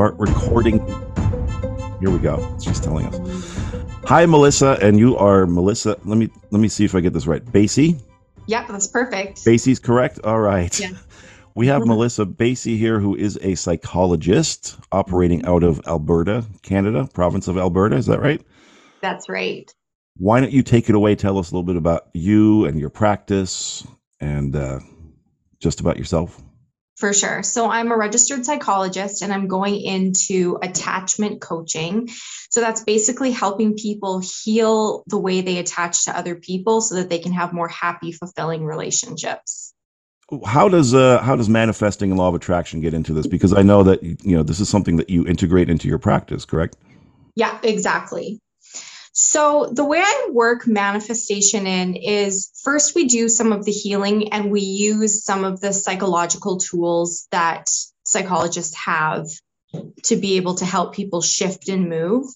start recording. Here we go. She's telling us. Hi, Melissa, and you are Melissa. Let me let me see if I get this right. Baisi. Yep, that's perfect. Baisi's correct. All right. Yeah. We have Melissa Basie here, who is a psychologist operating out of Alberta, Canada, province of Alberta. Is that right? That's right. Why don't you take it away? Tell us a little bit about you and your practice, and uh, just about yourself. For sure. So I'm a registered psychologist and I'm going into attachment coaching. So that's basically helping people heal the way they attach to other people so that they can have more happy, fulfilling relationships. How does uh, how does manifesting and law of attraction get into this? Because I know that you know this is something that you integrate into your practice, correct? Yeah, exactly. So, the way I work manifestation in is first we do some of the healing and we use some of the psychological tools that psychologists have to be able to help people shift and move.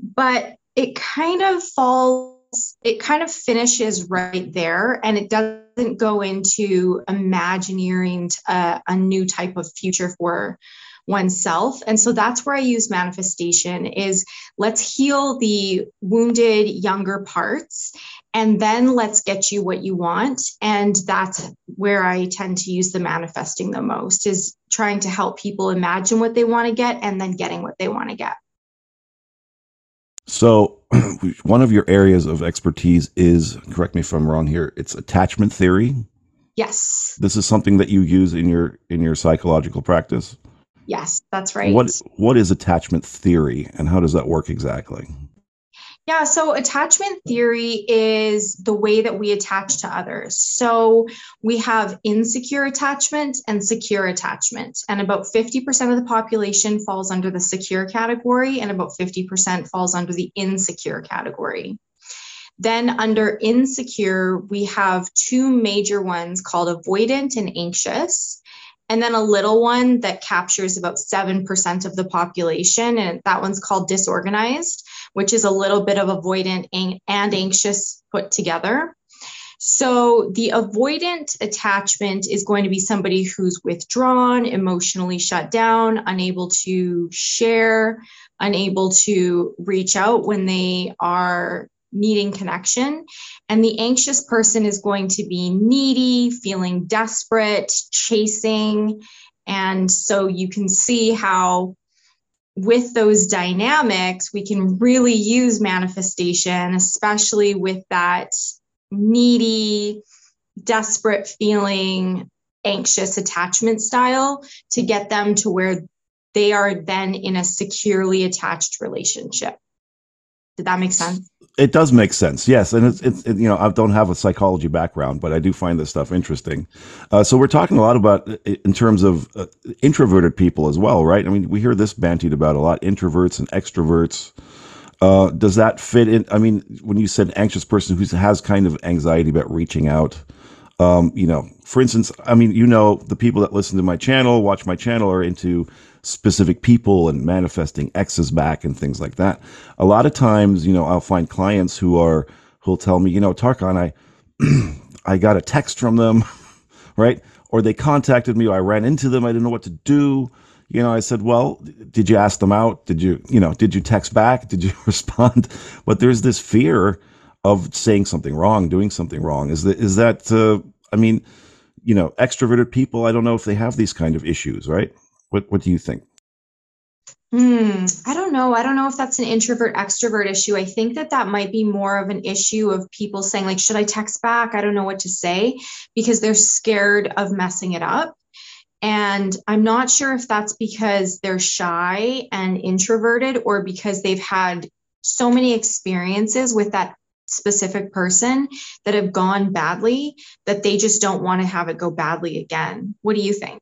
But it kind of falls, it kind of finishes right there and it doesn't go into imagineering a, a new type of future for oneself. And so that's where i use manifestation is let's heal the wounded younger parts and then let's get you what you want. And that's where i tend to use the manifesting the most is trying to help people imagine what they want to get and then getting what they want to get. So one of your areas of expertise is correct me if i'm wrong here it's attachment theory? Yes. This is something that you use in your in your psychological practice Yes, that's right. What what is attachment theory and how does that work exactly? Yeah, so attachment theory is the way that we attach to others. So we have insecure attachment and secure attachment. And about 50% of the population falls under the secure category, and about 50% falls under the insecure category. Then, under insecure, we have two major ones called avoidant and anxious and then a little one that captures about 7% of the population and that one's called disorganized which is a little bit of avoidant and anxious put together. So the avoidant attachment is going to be somebody who's withdrawn emotionally shut down unable to share unable to reach out when they are needing connection. And the anxious person is going to be needy, feeling desperate, chasing. And so you can see how, with those dynamics, we can really use manifestation, especially with that needy, desperate feeling, anxious attachment style to get them to where they are then in a securely attached relationship. Did that make sense? It does make sense, yes. And it's, it's it, you know, I don't have a psychology background, but I do find this stuff interesting. Uh, so we're talking a lot about uh, in terms of uh, introverted people as well, right? I mean, we hear this bantied about a lot: introverts and extroverts. Uh, does that fit in? I mean, when you said anxious person who has kind of anxiety about reaching out, um, you know, for instance, I mean, you know, the people that listen to my channel, watch my channel, are into specific people and manifesting X's back and things like that. A lot of times, you know, I'll find clients who are who'll tell me, you know, Tarkan, I I got a text from them, right? Or they contacted me, I ran into them, I didn't know what to do. You know, I said, well, did you ask them out? Did you, you know, did you text back? Did you respond? But there's this fear of saying something wrong, doing something wrong. Is that is that? Uh, I mean, you know, extroverted people. I don't know if they have these kind of issues, right? What What do you think? Hmm, I don't know. I don't know if that's an introvert extrovert issue. I think that that might be more of an issue of people saying, like, should I text back? I don't know what to say because they're scared of messing it up. And I'm not sure if that's because they're shy and introverted or because they've had so many experiences with that specific person that have gone badly that they just don't want to have it go badly again. What do you think?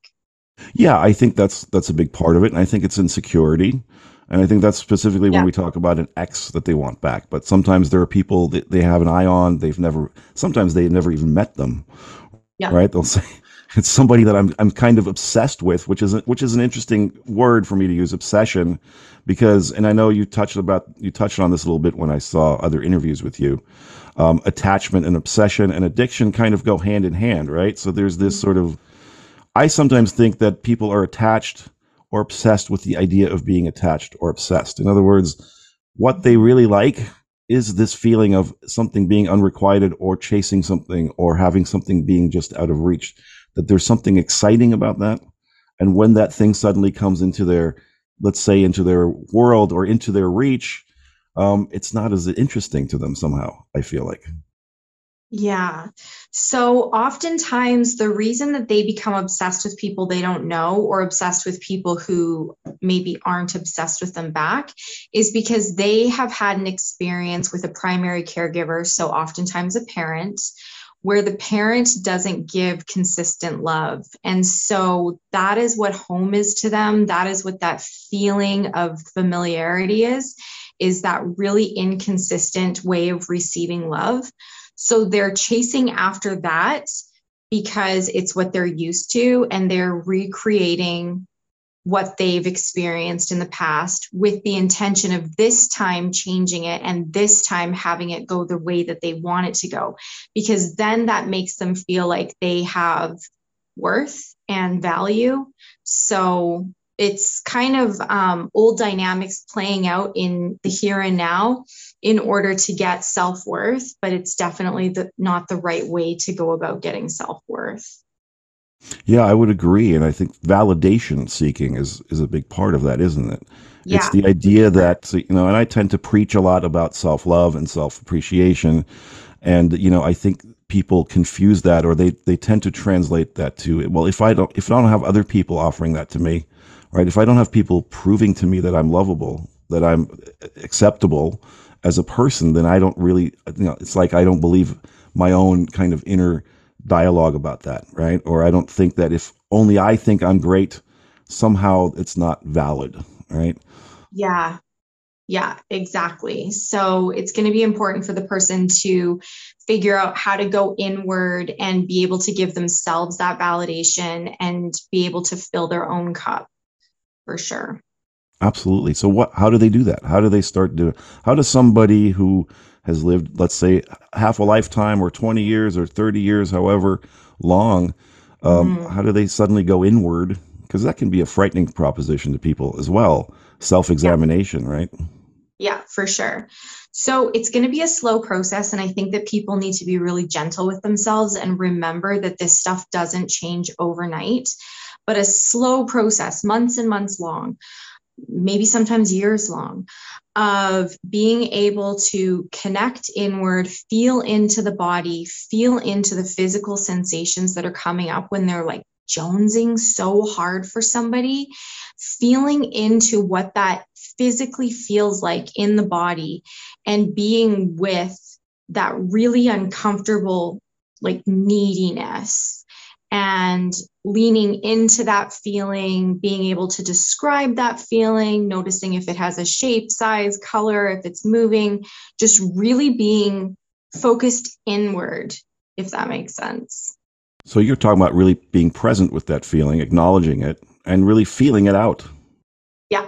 Yeah, I think that's that's a big part of it, and I think it's insecurity, and I think that's specifically yeah. when we talk about an ex that they want back. But sometimes there are people that they have an eye on. They've never, sometimes they've never even met them. Yeah. Right? They'll say it's somebody that I'm I'm kind of obsessed with, which is which is an interesting word for me to use, obsession, because and I know you touched about you touched on this a little bit when I saw other interviews with you. Um, attachment and obsession and addiction kind of go hand in hand, right? So there's this mm-hmm. sort of I sometimes think that people are attached or obsessed with the idea of being attached or obsessed. In other words, what they really like is this feeling of something being unrequited or chasing something or having something being just out of reach. That there's something exciting about that. And when that thing suddenly comes into their, let's say, into their world or into their reach, um, it's not as interesting to them somehow, I feel like. Yeah. So oftentimes, the reason that they become obsessed with people they don't know or obsessed with people who maybe aren't obsessed with them back is because they have had an experience with a primary caregiver. So, oftentimes, a parent where the parent doesn't give consistent love. And so that is what home is to them. That is what that feeling of familiarity is, is that really inconsistent way of receiving love. So they're chasing after that because it's what they're used to and they're recreating what they've experienced in the past with the intention of this time changing it and this time having it go the way that they want it to go. Because then that makes them feel like they have worth and value. So it's kind of um, old dynamics playing out in the here and now in order to get self-worth but it's definitely the, not the right way to go about getting self-worth yeah, I would agree, and I think validation seeking is is a big part of that, isn't it? Yeah. It's the idea that you know, and I tend to preach a lot about self love and self appreciation, and you know, I think people confuse that, or they they tend to translate that to well, if I don't if I don't have other people offering that to me, right? If I don't have people proving to me that I'm lovable, that I'm acceptable as a person, then I don't really, you know, it's like I don't believe my own kind of inner dialogue about that, right? Or I don't think that if only I think I'm great, somehow it's not valid, right? Yeah. Yeah, exactly. So it's going to be important for the person to figure out how to go inward and be able to give themselves that validation and be able to fill their own cup for sure. Absolutely. So what how do they do that? How do they start doing how does somebody who has lived, let's say, half a lifetime or 20 years or 30 years, however long, um, mm. how do they suddenly go inward? Because that can be a frightening proposition to people as well. Self examination, yeah. right? Yeah, for sure. So it's going to be a slow process. And I think that people need to be really gentle with themselves and remember that this stuff doesn't change overnight, but a slow process, months and months long maybe sometimes years long, of being able to connect inward, feel into the body, feel into the physical sensations that are coming up when they're like jonesing so hard for somebody, feeling into what that physically feels like in the body, and being with that really uncomfortable, like neediness and leaning into that feeling, being able to describe that feeling, noticing if it has a shape, size, color, if it's moving, just really being focused inward, if that makes sense. So you're talking about really being present with that feeling, acknowledging it, and really feeling it out. Yeah,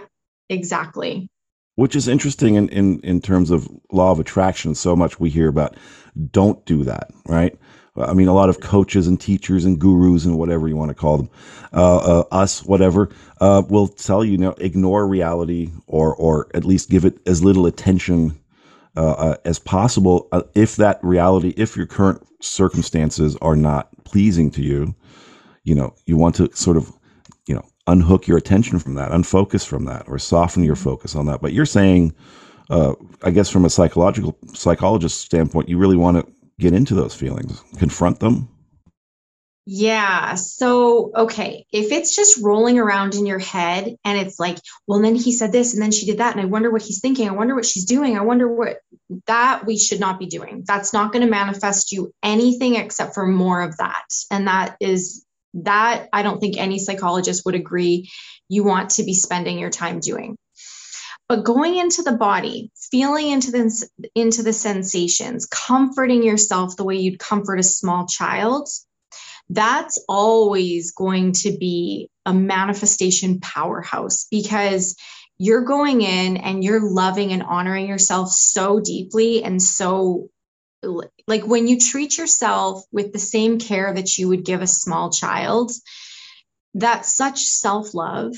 exactly. Which is interesting in, in, in terms of law of attraction. So much we hear about don't do that, right? I mean, a lot of coaches and teachers and gurus and whatever you want to call them, uh, uh, us, whatever, uh, will tell you, you know, ignore reality or, or at least give it as little attention uh, uh, as possible. Uh, if that reality, if your current circumstances are not pleasing to you, you know, you want to sort of, you know, unhook your attention from that, unfocus from that, or soften your focus on that. But you're saying, I guess, from a psychological psychologist standpoint, you really want to get into those feelings, confront them? Yeah. So, okay, if it's just rolling around in your head and it's like, well, then he said this and then she did that. And I wonder what he's thinking. I wonder what she's doing. I wonder what that we should not be doing. That's not going to manifest you anything except for more of that. And that is that I don't think any psychologist would agree you want to be spending your time doing. But going into the body, feeling into the, into the sensations, comforting yourself the way you'd comfort a small child, that's always going to be a manifestation powerhouse because you're going in and you're loving and honoring yourself so deeply and so like when you treat yourself with the same care that you would give a small child that's such self love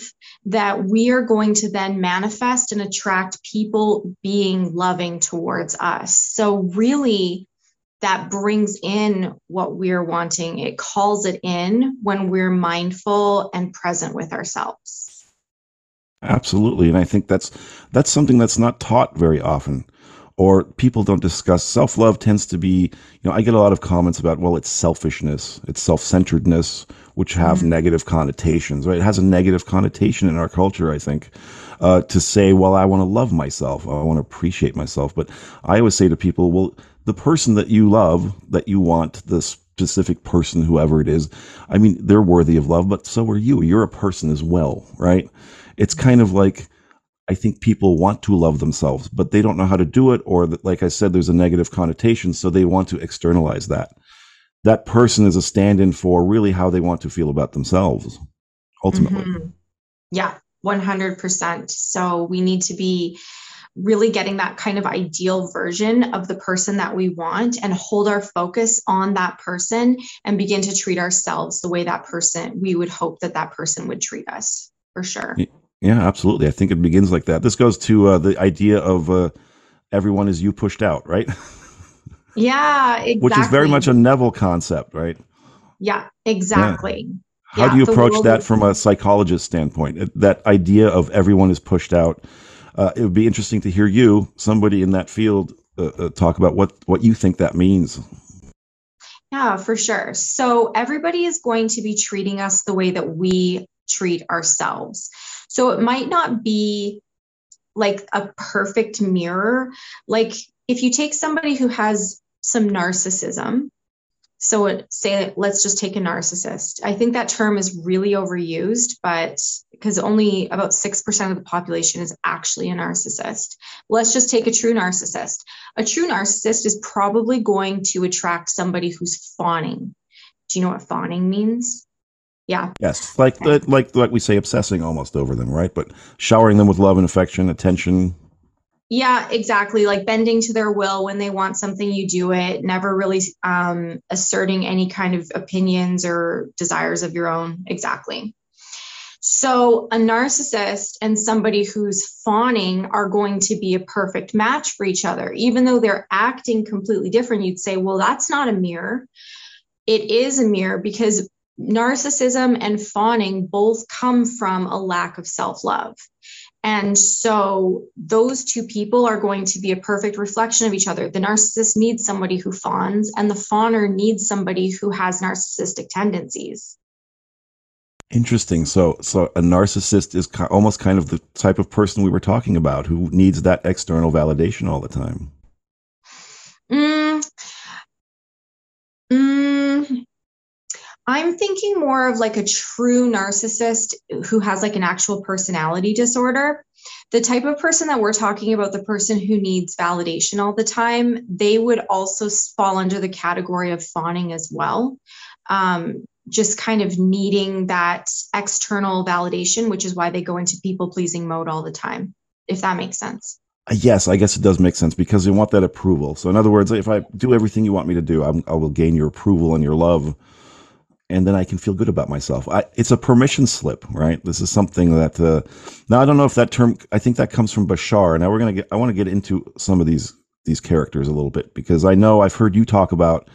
that we are going to then manifest and attract people being loving towards us. So, really, that brings in what we're wanting. It calls it in when we're mindful and present with ourselves. Absolutely. And I think that's that's something that's not taught very often or people don't discuss self-love tends to be you know i get a lot of comments about well it's selfishness it's self-centeredness which have mm-hmm. negative connotations right? It has a negative connotation in our culture i think. Uh, to say well i want to love myself i want to appreciate myself but i always say to people well the person that you love that you want the specific person whoever it is i mean they're worthy of love but so are you. You're a person as well right? It's kind of like I think people want to love themselves, but they don't know how to do it, or that, like I said, there's a negative connotation, so they want to externalize that. That person is a stand-in for really how they want to feel about themselves, ultimately. Mm-hmm. Yeah, 100%. So we need to be really getting that kind of ideal version of the person that we want and hold our focus on that person and begin to treat ourselves the way that person we would hope that that person would treat us for sure yeah, absolutely. I think it begins like that. This goes to uh, the idea of uh, everyone is you pushed out, right? Yeah, exactly. Which is very much a Neville concept, right? Yeah, exactly. Yeah. How yeah, do you approach that from a psychologist standpoint? That idea of everyone is pushed out. Uh, it would be interesting to hear you, somebody in that field, uh, uh, talk about what what you think that means. Yeah, for sure. So everybody is going to be treating us the way that we treat ourselves. So it might not be like a perfect mirror. Like if you take somebody who has some narcissism, so it, say let's just take a narcissist. I think that term is really overused, but because only about 6% of the population is actually a narcissist. Let's just take a true narcissist. A true narcissist is probably going to attract somebody who's fawning. Do you know what fawning means? Yeah. Yes, like the, like like we say, obsessing almost over them, right? But showering them with love and affection, attention. Yeah, exactly. Like bending to their will when they want something, you do it. Never really um, asserting any kind of opinions or desires of your own. Exactly. So, a narcissist and somebody who's fawning are going to be a perfect match for each other. Even though they're acting completely different, you'd say, well, that's not a mirror. It is a mirror because narcissism and fawning both come from a lack of self love. And so those two people are going to be a perfect reflection of each other. The narcissist needs somebody who fawns, and the fawner needs somebody who has narcissistic tendencies. Interesting. So, so a narcissist is almost kind of the type of person we were talking about who needs that external validation all the time. Mm, mm, I'm thinking more of like a true narcissist who has like an actual personality disorder. The type of person that we're talking about, the person who needs validation all the time, they would also fall under the category of fawning as well. Um, just kind of needing that external validation, which is why they go into people pleasing mode all the time, if that makes sense. Uh, yes, I guess it does make sense because they want that approval. So, in other words, if I do everything you want me to do, I'm, I will gain your approval and your love and then I can feel good about myself. I, it's a permission slip, right? This is something that uh, now I don't know if that term. I think that comes from Bashar. Now we're gonna get. I want to get into some of these these characters a little bit because I know I've heard you talk about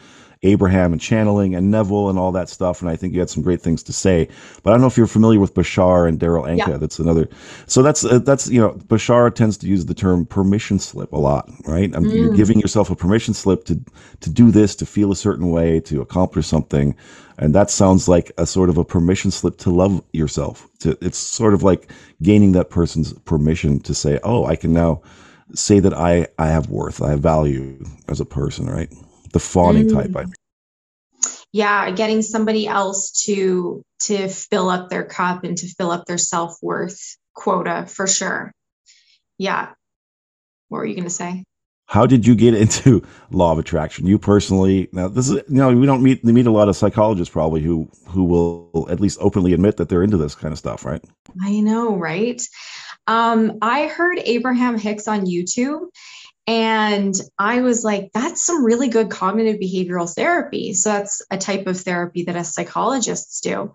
Abraham and channeling and Neville and all that stuff. And I think you had some great things to say. But I don't know if you're familiar with Bashar and Darryl Anka. Yeah. That's another. So that's uh, that's you know Bashar tends to use the term permission slip a lot, right? mm. You're giving yourself a permission slip to to do this, to feel a certain way, to accomplish something, and that sounds like a sort of a permission slip to love yourself. To it's sort of like gaining that person's permission to say, oh, I can now say that I I have worth, I have value as a person, right? the fawning mm. type. I mean. Yeah, getting somebody else to to fill up their cup and to fill up their self worth quota for sure. Yeah. What were you going to say? How did you get into law of attraction? You personally, now this is you know we don't meet we meet a lot of psychologists probably who who will at least openly admit that they're into this kind of stuff, right? I know, right? Um, I heard Abraham Hicks on YouTube, and I was like, that's some really good cognitive behavioral therapy. So that's a type of therapy that us psychologists do.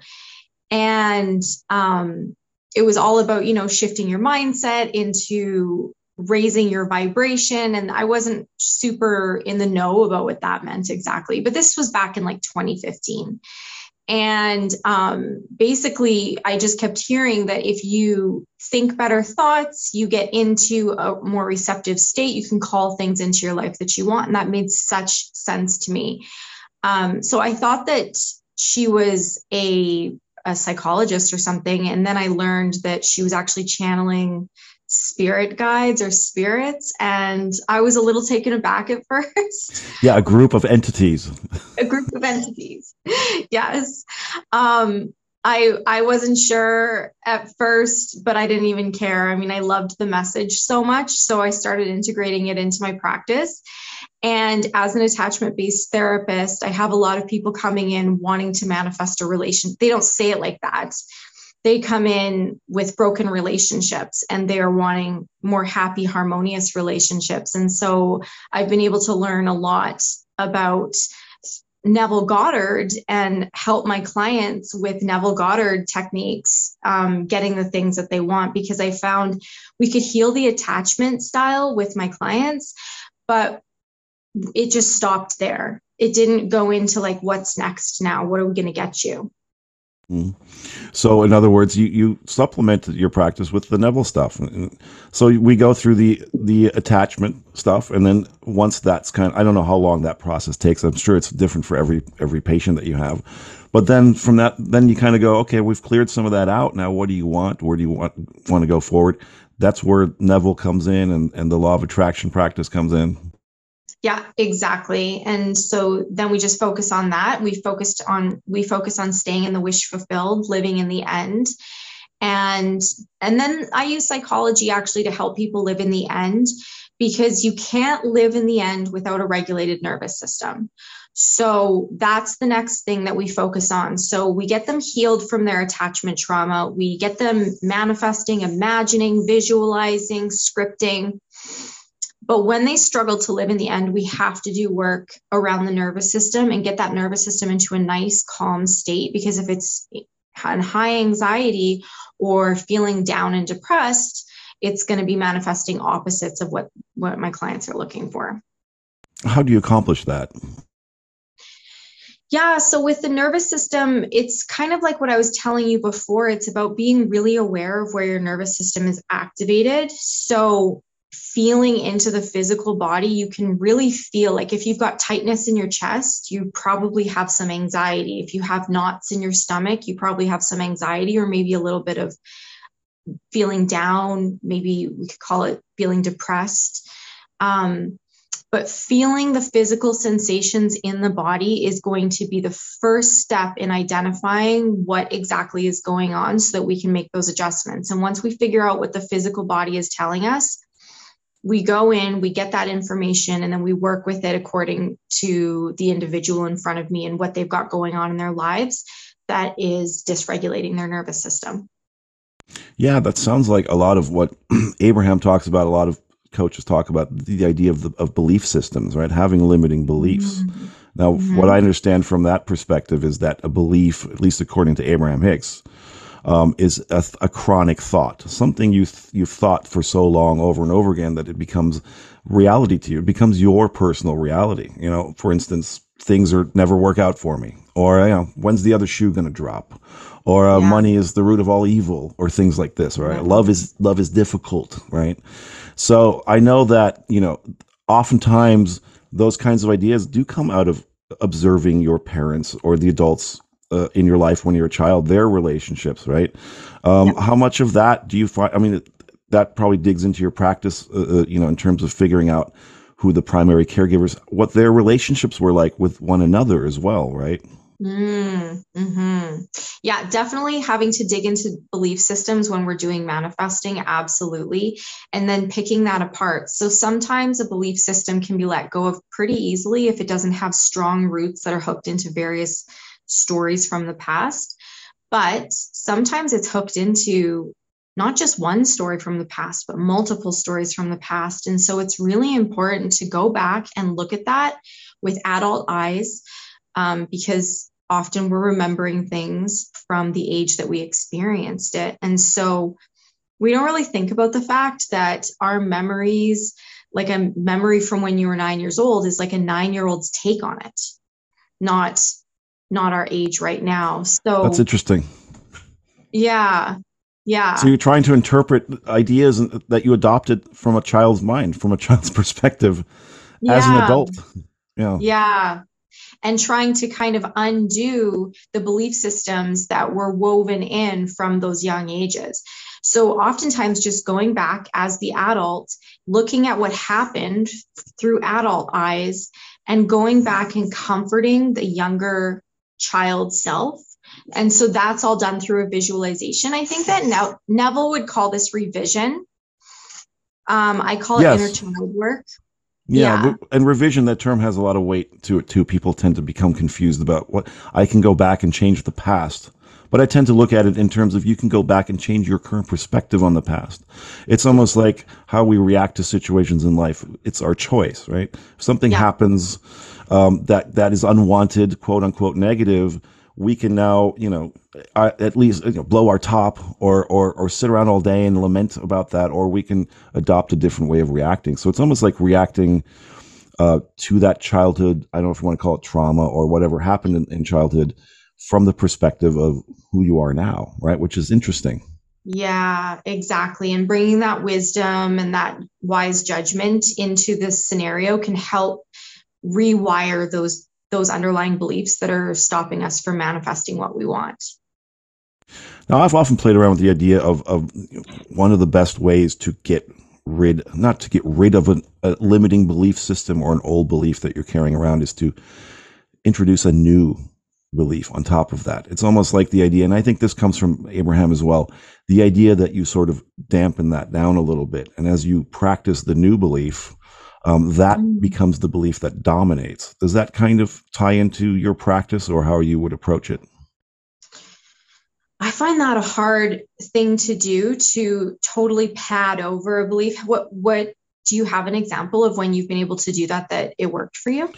And um, it was all about, you know, shifting your mindset into raising your vibration. And I wasn't super in the know about what that meant exactly. But this was back in like 2015. And um, basically, I just kept hearing that if you think better thoughts, you get into a more receptive state, you can call things into your life that you want. And that made such sense to me. Um, so I thought that she was a, a psychologist or something. And then I learned that she was actually channeling spirit guides or spirits and i was a little taken aback at first. Yeah a group of entities. A group of entities. Yes. Um i i wasn't sure at first but i didn't even care. I mean i loved the message so much so i started integrating it into my practice. And as an attachment based therapist i have a lot of people coming in wanting to manifest a relation they don't say it like that they come in with broken relationships and they are wanting more happy, harmonious relationships. And so I've been able to learn a lot about Neville Goddard and help my clients with Neville Goddard techniques, um, getting the things that they want because I found we could heal the attachment style with my clients, but it just stopped there. It didn't go into like, what's next now? What are we going to get you? Mm. So, in other words, you, you supplement your practice with the Neville stuff. So we go through the the attachment stuff, and then once that's kind of, I don't know how long that process takes. I'm sure it's different for every every patient that you have. But then from that, then you kind of go, okay, we've cleared some of that out. Now, what do you want? Where do you want want to go forward? That's where Neville comes in, and and the law of attraction practice comes in. Yeah, exactly. And so then we just focus on that. We focused on we focus on staying in the wish fulfilled, living in the end. And and then I use psychology actually to help people live in the end because you can't live in the end without a regulated nervous system. So that's the next thing that we focus on. So we get them healed from their attachment trauma. We get them manifesting, imagining, visualizing, scripting but when they struggle to live in the end, we have to do work around the nervous system and get that nervous system into a nice, calm state. Because if it's on high anxiety or feeling down and depressed, it's going to be manifesting opposites of what, what my clients are looking for. How do you accomplish that? Yeah, so with the nervous system, it's kind of like what I was telling you before. It's about being really aware of where your nervous system is activated. So feeling into the physical body, you can really feel like if you've got tightness in your chest, you probably have some anxiety. If you have knots in your stomach, you probably have some anxiety or maybe a little bit of feeling down. Maybe we could call it feeling depressed. Um, but feeling the physical sensations in the body is going to be the first step in identifying what exactly is going on so that we can make those adjustments. And once we figure out what the physical body is telling us, we go in, we get that information, and then we work with it according to the individual in front of me and what they've got going on in their lives that is dysregulating their nervous system. Yeah, that sounds like a lot of what Abraham talks about, a lot of coaches talk about the idea of, the, of belief systems, right? Having limiting beliefs. Mm-hmm. Now, mm-hmm. what I understand from that perspective is that a belief, at least according to Abraham Hicks, um, is a, a, chronic thought, something you th- you've thought for so long over and over again that it becomes reality to you. It becomes your personal reality. You know, for instance, things are never work out for me, or you know, when's the other shoe going to drop, or uh, yeah. money is the root of all evil, or things like this. Right? Love is love is difficult. Right? So I know that you know, oftentimes those kinds of ideas do come out of observing your parents or the adults uh, in your life when you're a child, their relationships, right? Um, yeah. How much of that do you find? I mean, that probably digs into your practice, uh, uh, you know, in terms of figuring out who the primary caregivers, what their relationships were like with one another as well, right? Mm, hmm Yeah, definitely having to dig into belief systems when we're doing manifesting, absolutely. And then picking that apart. So sometimes a belief system can be let go of pretty easily if it doesn't have strong roots that are hooked into various stories from the past, but sometimes it's hooked into not just one story from the past, but multiple stories from the past. And so it's really important to go back and look at that with adult eyes um, because often we're remembering things from the age that we experienced it. And so we don't really think about the fact that our memories, like a memory from when you were nine years old, is like a nine year old's take on it, not not our age right now. So that's interesting. Yeah. Yeah. So you're trying to interpret ideas that you adopted from a child's mind, from a child's perspective yeah. as an adult. Yeah. Yeah. And trying to kind of undo the belief systems that were woven in from those young ages. So, oftentimes, just going back as the adult, looking at what happened through adult eyes, and going back and comforting the younger child self and so that's all done through a visualization. I think that now Neville would call this revision. Um, I call it inner child work. Yeah, yeah, and revision that term has a lot of weight to it too. People tend to become confused about what I can go back and change the past. But I tend to look at it in terms of you can go back and change your current perspective on the past. It's almost like how we react to situations in life. It's our choice, right? If something yeah. happens um, that that is unwanted, quote unquote negative, we can now, you know, at least you know, blow our top or, or, or sit around all day and lament about that, or we can adopt a different way of reacting. So it's almost like reacting uh, to that childhood. I don't know if you want to call it trauma or whatever happened in, in childhood from the perspective of who you are now, right? Which is interesting. Yeah, exactly. And bringing that wisdom and that wise judgment into this scenario can help rewire those those underlying beliefs that are stopping us from manifesting what we want. Now, I've often played around with the idea of, of one of the best ways to get rid, not to get rid of an, a limiting belief system or an old belief that you're carrying around, is to introduce a new belief on top of that. It's almost like the idea, and I think this comes from Abraham as well the idea that you sort of dampen that down a little bit. And as you practice the new belief, um, that mm. becomes the belief that dominates. Does that kind of tie into your practice or how you would approach it? I find that a hard thing to do to totally pad over a belief. What what do you have an example of when you've been able to do that that it worked for you?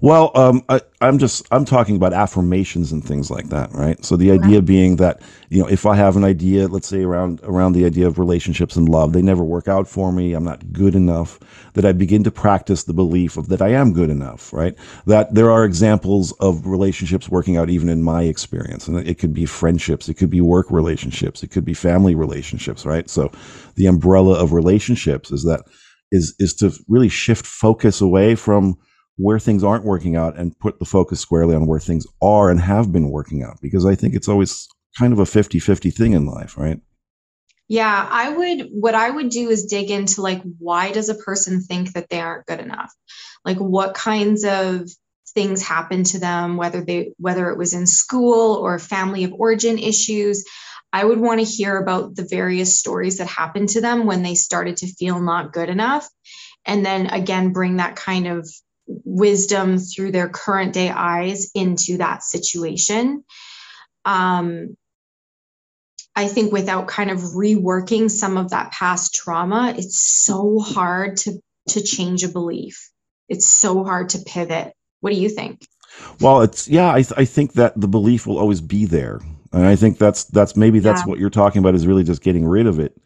Well um, I, am just i'm talking about affirmations and things like that right? So the idea being that you know if i have an idea let's say around around the idea of relationships and love they never work out for me i'm not good enough that i begin to practice the belief of that i am good enough right? That there are examples of relationships working out even in my experience and it could be friendships it could be work relationships it could be family relationships right? So the umbrella of relationships is that is is to really shift focus away from where things aren't working out and put the focus squarely on where things are and have been working out because i think it's always kind of a 50-50 thing in life right? Yeah i would what i would do is dig into like why does a person think that they aren't good enough? Like what kinds of things happen to them whether they whether it was in school or family of origin issues I would want to hear about the various stories that happened to them when they started to feel not good enough. And then again, bring that kind of wisdom through their current day eyes into that situation. Um, I think without kind of reworking some of that past trauma, it's so hard to to change a belief. It's so hard to pivot. What do you think? Well, it's yeah, I, I think that the belief will always be there. And I think that's that's maybe that's yeah. what you're talking about is really just getting rid of it,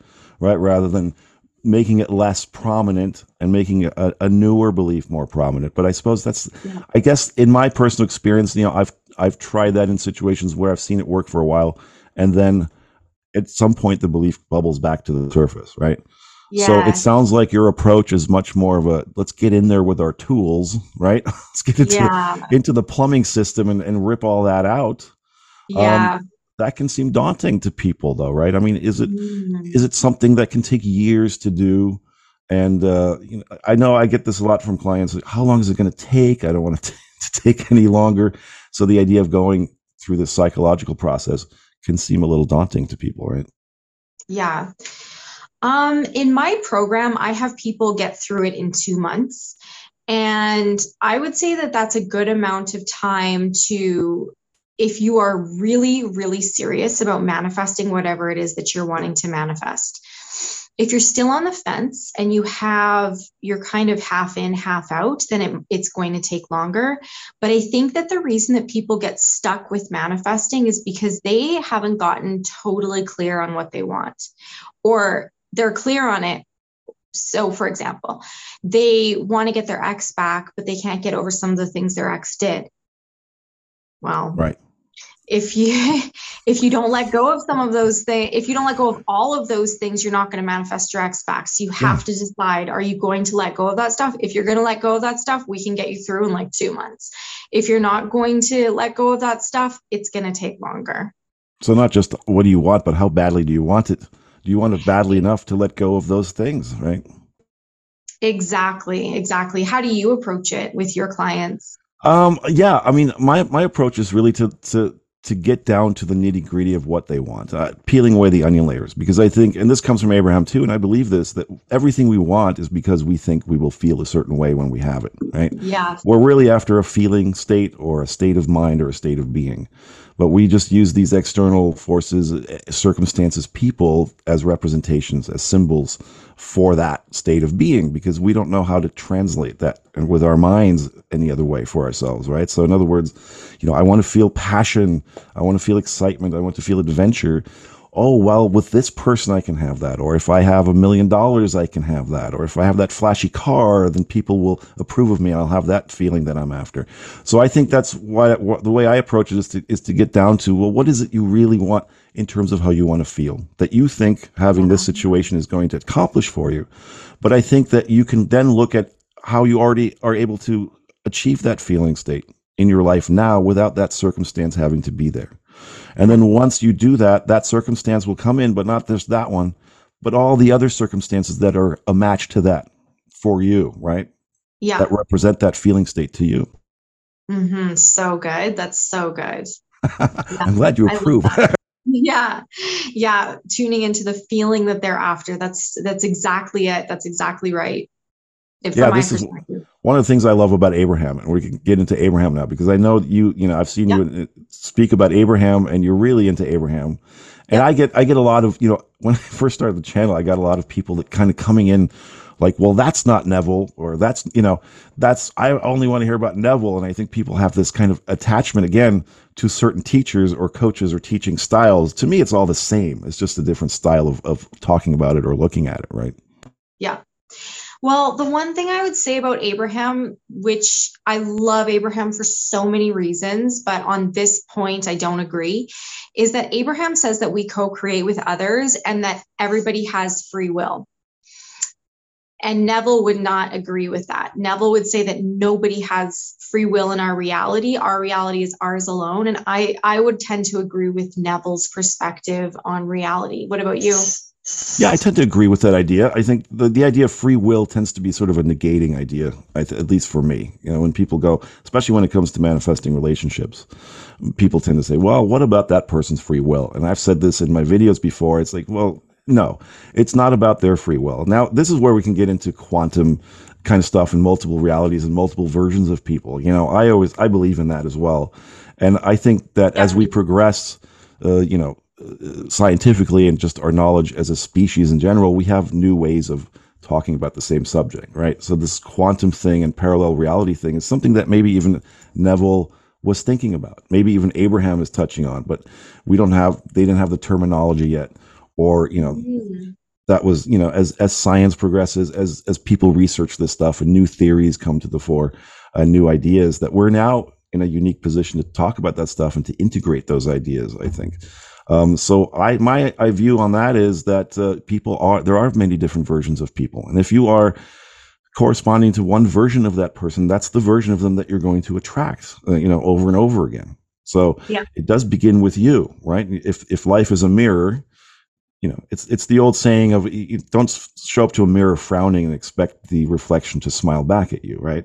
right? Rather than making it less prominent and making a, a newer belief more prominent. But I suppose that's yeah. I guess in my personal experience, you know, I've I've tried that in situations where I've seen it work for a while and then at some point the belief bubbles back to the surface, right? Yeah. So it sounds like your approach is much more of a let's get in there with our tools, right? let's get into yeah. into the plumbing system and, and rip all that out. Yeah. Um, that can seem daunting to people though right? I mean is it mm. is it something that can take years to do? And uh, you know, i know i get this a lot from clients how long is it going to take? I don't want to, t- to take any longer. So the idea of going through this psychological process can seem a little daunting to people right? Yeah. Um, in my program i have people get through it in two months. And i would say that that's a good amount of time to if you are really, really serious about manifesting whatever it is that you're wanting to manifest. If you're still on the fence and you have you're kind of half in, half out, then it, it's going to take longer. But I think that the reason that people get stuck with manifesting is because they haven't gotten totally clear on what they want, or they're clear on it. So, for example, they want to get their ex back, but they can't get over some of the things their ex did. Well, right if you if you don't let go of some of those things if you don't let go of all of those things you're not going to manifest your ex back so you have yeah. to decide are you going to let go of that stuff? If you're going to let go of that stuff we can get you through in like two months. If you're not going to let go of that stuff it's going to take longer. So not just what do you want but how badly do you want it? Do you want it badly enough to let go of those things right? Exactly exactly. How do you approach it with your clients? Um yeah i mean my my approach is really to to to get down to the nitty gritty of what they want, uh, peeling away the onion layers. Because I think, and this comes from Abraham too, and I believe this, that everything we want is because we think we will feel a certain way when we have it, right? Yeah. We're really after a feeling state or a state of mind or a state of being. But we just use these external forces, uh, circumstances, people as representations, as symbols for that state of being because we don't know how to translate that with our minds any other way for ourselves, right? So in other words, you know, I want to feel passion, I want to feel excitement, I want to feel adventure. Oh, well, with this person, I can have that. Or if I have a million dollars, I can have that. Or if I have that flashy car, then people will approve of me. And I'll have that feeling that I'm after. So I think that's why the way I approach it is to, is to get down to, well, what is it you really want in terms of how you want to feel that you think having this uh-huh. situation is going to accomplish for you. But I think that you can then look at how you already are able to achieve that feeling state in your life now without that circumstance having to be there. And then once you do that, that circumstance will come in, but not just that one, but all the other circumstances that are a match to that for you, right? Yeah. That represent that feeling state to you. Mm-hmm. So good. That's so good. I'm glad you approve. yeah yeah tuning into the feeling that they're after that's that's exactly it that's exactly right if yeah this is one of the things i love about abraham and we can get into abraham now because i know you you know i've seen yeah. you speak about abraham and you're really into abraham and yeah. i get i get a lot of you know when i first started the channel i got a lot of people that kind of coming in like, well, that's not Neville, or that's, you know, that's, I only want to hear about Neville. And I think people have this kind of attachment again to certain teachers or coaches or teaching styles. To me, it's all the same. It's just a different style of, of talking about it or looking at it, right? Yeah. Well, the one thing I would say about Abraham, which I love Abraham for so many reasons, but on this point I don't agree, is that Abraham says that we co create with others and that everybody has free will. And Neville would not agree with that. Neville would say that nobody has free will in our reality. Our reality is ours alone. And I, I would tend to agree with Neville's perspective on reality. What about you? Yeah, I tend to agree with that idea. I think the, the idea of free will tends to be sort of a negating idea, th- at least for me. You know, when people go, especially when it comes to manifesting relationships, people tend to say, well, what about that person's free will? And I've said this in my videos before. It's like, well, no, it's not about their free will. Now, this is where we can get into quantum kind of stuff and multiple realities and multiple versions of people. You know, I always I believe in that as well, and I think that as we progress, uh, you know, scientifically and just our knowledge as a species in general, we have new ways of talking about the same subject, right? So this quantum thing and parallel reality thing is something that maybe even Neville was thinking about. Maybe even Abraham is touching on, but we don't have they didn't have the terminology yet or you know mm. that was you know as as science progresses as as people research this stuff and new theories come to the fore uh, new ideas that we're now in a unique position to talk about that stuff and to integrate those ideas i think um, so I my I view on that is that uh, people are there are many different versions of people, and if you are corresponding to one version of that person, that's the version of them that you're going to attract, uh, you know, over and over again. So yeah. it does begin with you, right? If if life is a mirror, you know, it's it's the old saying of you don't show up to a mirror frowning and expect the reflection to smile back at you, right?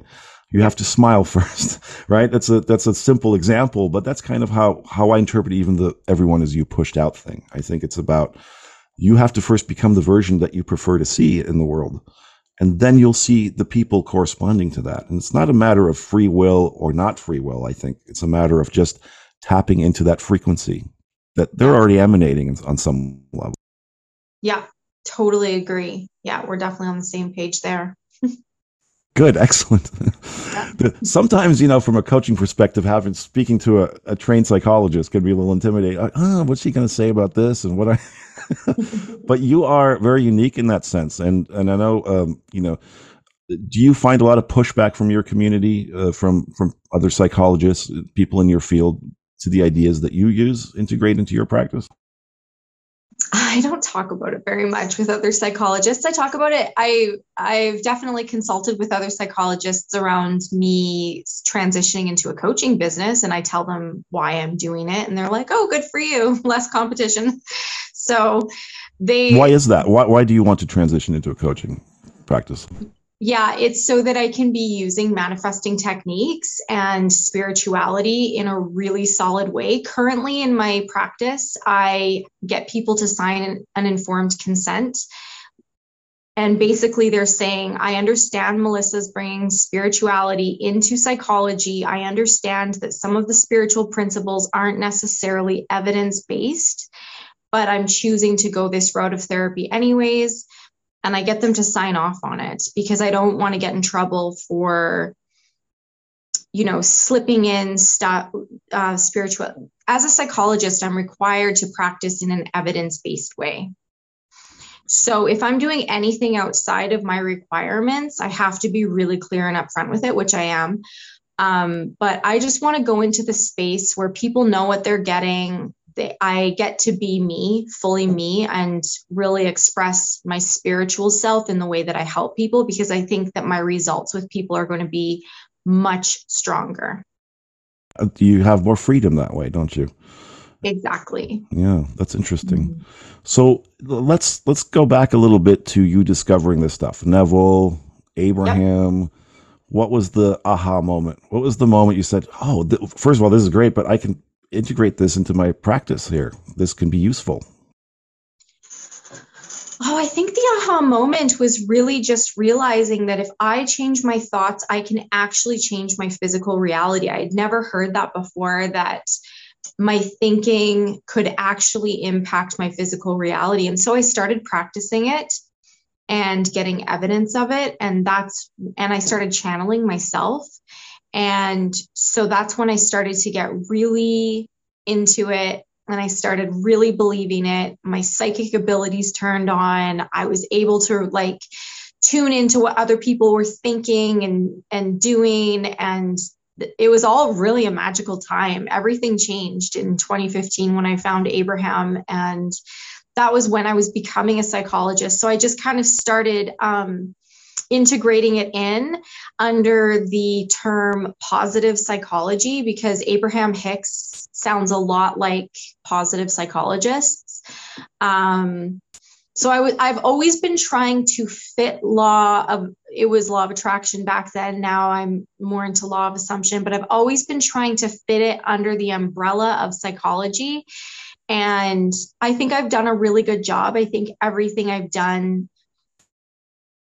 You have to smile first, right? That's a that's a simple example, but that's kind of how how I interpret even the everyone is you pushed out thing. I think it's about you have to first become the version that you prefer to see in the world. And then you'll see the people corresponding to that. And it's not a matter of free will or not free will, I think. It's a matter of just tapping into that frequency that they're already emanating on some level. Yeah, totally agree. Yeah, we're definitely on the same page there. Good, excellent. Sometimes, you know, from a coaching perspective, having speaking to a, a trained psychologist can be a little intimidating. Like, oh, what's she going to say about this and what I? but you are very unique in that sense, and and I know, um, you know, do you find a lot of pushback from your community, uh, from from other psychologists, people in your field, to the ideas that you use integrate into your practice? I don't talk about it very much with other psychologists. I talk about it. I I've definitely consulted with other psychologists around me transitioning into a coaching business and I tell them why I'm doing it and they're like, "Oh, good for you. Less competition." So they Why is that? Why why do you want to transition into a coaching practice? Yeah, it's so that I can be using manifesting techniques and spirituality in a really solid way. Currently, in my practice, I get people to sign an informed consent. And basically, they're saying, I understand Melissa's bringing spirituality into psychology. I understand that some of the spiritual principles aren't necessarily evidence based, but I'm choosing to go this route of therapy anyways and I get them to sign off on it because I don't want to get in trouble for you know slipping in stuff uh, spiritual as a psychologist i'm required to practice in an evidence-based way. So if i'm doing anything outside of my requirements i have to be really clear and upfront with it which i am. Um, but i just want to go into the space where people know what they're getting they, I get to be me, fully me, and really express my spiritual self in the way that I help people because I think that my results with people are going to be much stronger. Uh, you have more freedom that way, don't you? Exactly. Yeah, that's interesting. Mm-hmm. So let's let's go back a little bit to you discovering this stuff. Neville, Abraham. Yep. What was the aha moment? What was the moment you said, "Oh, th- first of all, this is great, but I can integrate this into my practice here. This can be useful. Oh, I think the aha moment was really just realizing that if I change my thoughts, I can actually change my physical reality. I had never heard that before, that my thinking could actually impact my physical reality. And so I started practicing it and getting evidence of it. And that's, and I started channeling myself. And so that's when I started to get really into it and I started really believing it. My psychic abilities turned on. I was able to like tune into what other people were thinking and and doing and it was all really a magical time. Everything changed in 2015 when I found Abraham and that was when I was becoming a psychologist. So I just kind of started um, integrating it in under the term positive psychology because Abraham Hicks sounds a lot like positive psychologists. Um, so I w- I've always been trying to fit law of it was law of attraction back then. Now I'm more into law of assumption, but I've always been trying to fit it under the umbrella of psychology. And I think I've done a really good job. I think everything I've done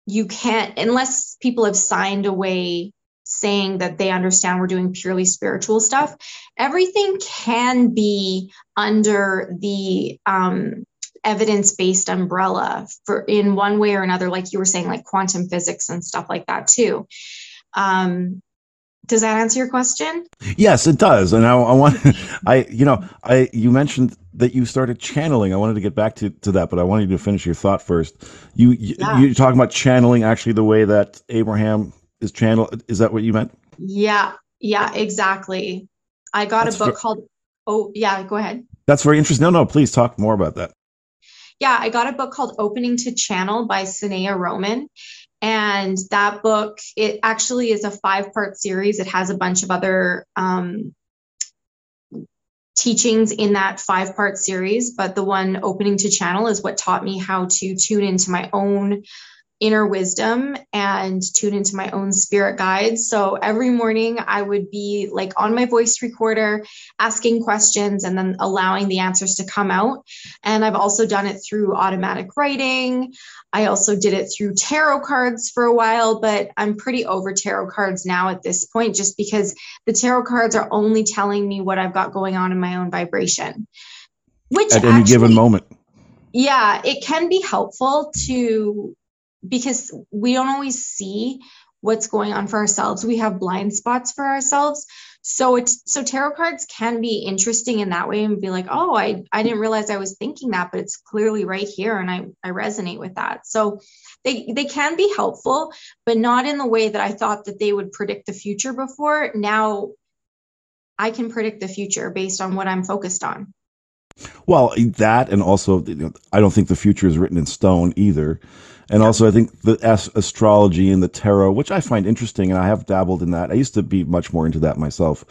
you can't unless people have signed away saying that they understand we're doing purely spiritual stuff everything can be under the um, evidence-based umbrella for in one way or another like you were saying like quantum physics and stuff like that too. Um, does that answer your question? Yes it does. And i, I want i you know i you mentioned that you started channeling. I wanted to get back to, to that but i wanted you to finish your thought first. You yeah. you, you're talking about channeling actually the way that abraham is channeled is that what you meant? Yeah. Yeah exactly. I got that's a book for, called oh yeah go ahead. That's very interesting no no please talk more about that. Yeah i got a book called opening to channel by Sanaya Roman and that book, it actually is a five part series. It has a bunch of other um, teachings in that five part series, but the one opening to channel is what taught me how to tune into my own inner wisdom and tune into my own spirit guides. So every morning I would be like on my voice recorder asking questions and then allowing the answers to come out. And I've also done it through automatic writing. I also did it through tarot cards for a while, but I'm pretty over tarot cards now at this point just because the tarot cards are only telling me what I've got going on in my own vibration. Which at any actually, given moment yeah, it can be helpful to because we don't always see what's going on for ourselves. We have blind spots for ourselves. So it's so tarot cards can be interesting in that way and be like, oh, I, I didn't realize I was thinking that, but it's clearly right here and I, I resonate with that. So they they can be helpful, but not in the way that I thought that they would predict the future before. Now I can predict the future based on what I'm focused on. Well, that and also, you know, I don't think the future is written in stone either. And also, I think the astrology and the tarot, which I find interesting, and I have dabbled in that. I used to be much more into that myself,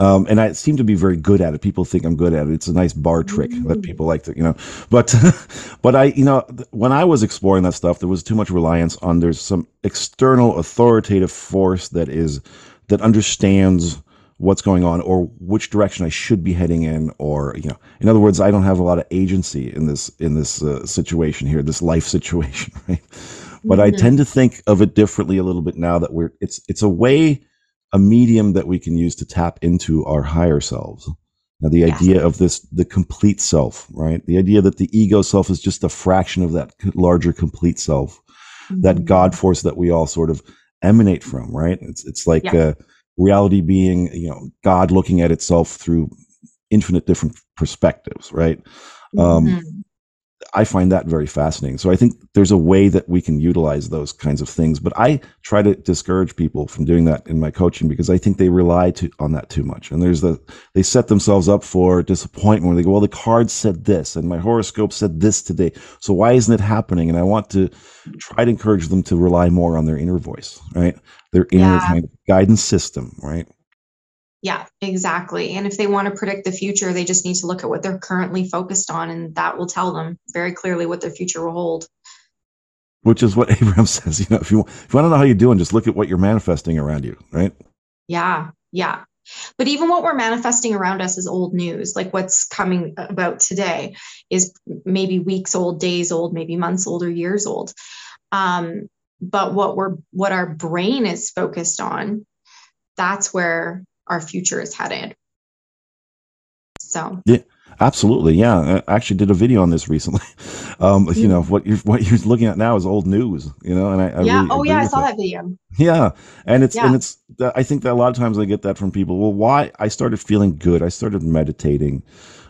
um, and I seem to be very good at it. People think I'm good at it. It's a nice bar trick mm-hmm. that people like to, you know. But, but I, you know, when I was exploring that stuff, there was too much reliance on there's some external authoritative force that is that understands what's going on or which direction I should be heading in or you know in other words I don't have a lot of agency in this in this uh, situation here this life situation right but mm-hmm. I tend to think of it differently a little bit now that we're it's it's a way a medium that we can use to tap into our higher selves now the yes. idea of this the complete self right the idea that the ego self is just a fraction of that larger complete self mm-hmm. that god force that we all sort of emanate from right it's it's like yeah. uh, reality being you know god looking at itself through infinite different perspectives right? Um, mm-hmm. i find that very fascinating. So i think there's a way that we can utilize those kinds of things but i try to discourage people from doing that in my coaching because i think they rely to, on that too much. And there's the they set themselves up for disappointment when they go well the card said this and my horoscope said this today. So why isn't it happening? And i want to try to encourage them to rely more on their inner voice right their inner yeah. kind of guidance system, right? Yeah, exactly. And if they want to predict the future, they just need to look at what they're currently focused on, and that will tell them very clearly what their future will hold. Which is what Abraham says. You know, if you if you want to know how you're doing, just look at what you're manifesting around you, right? Yeah, yeah. But even what we're manifesting around us is old news. Like what's coming about today is maybe weeks old, days old, maybe months old, or years old. Um, but what we're what our brain is focused on that's where our future is headed. So. Yeah absolutely. Yeah i actually did a video on this recently. Um you know what you're what you're looking at now is old news you know and i, I yeah. really oh yeah i saw that. that video. Yeah and it's yeah. and it's i think that a lot of times i get that from people. Well why i started feeling good. I started meditating.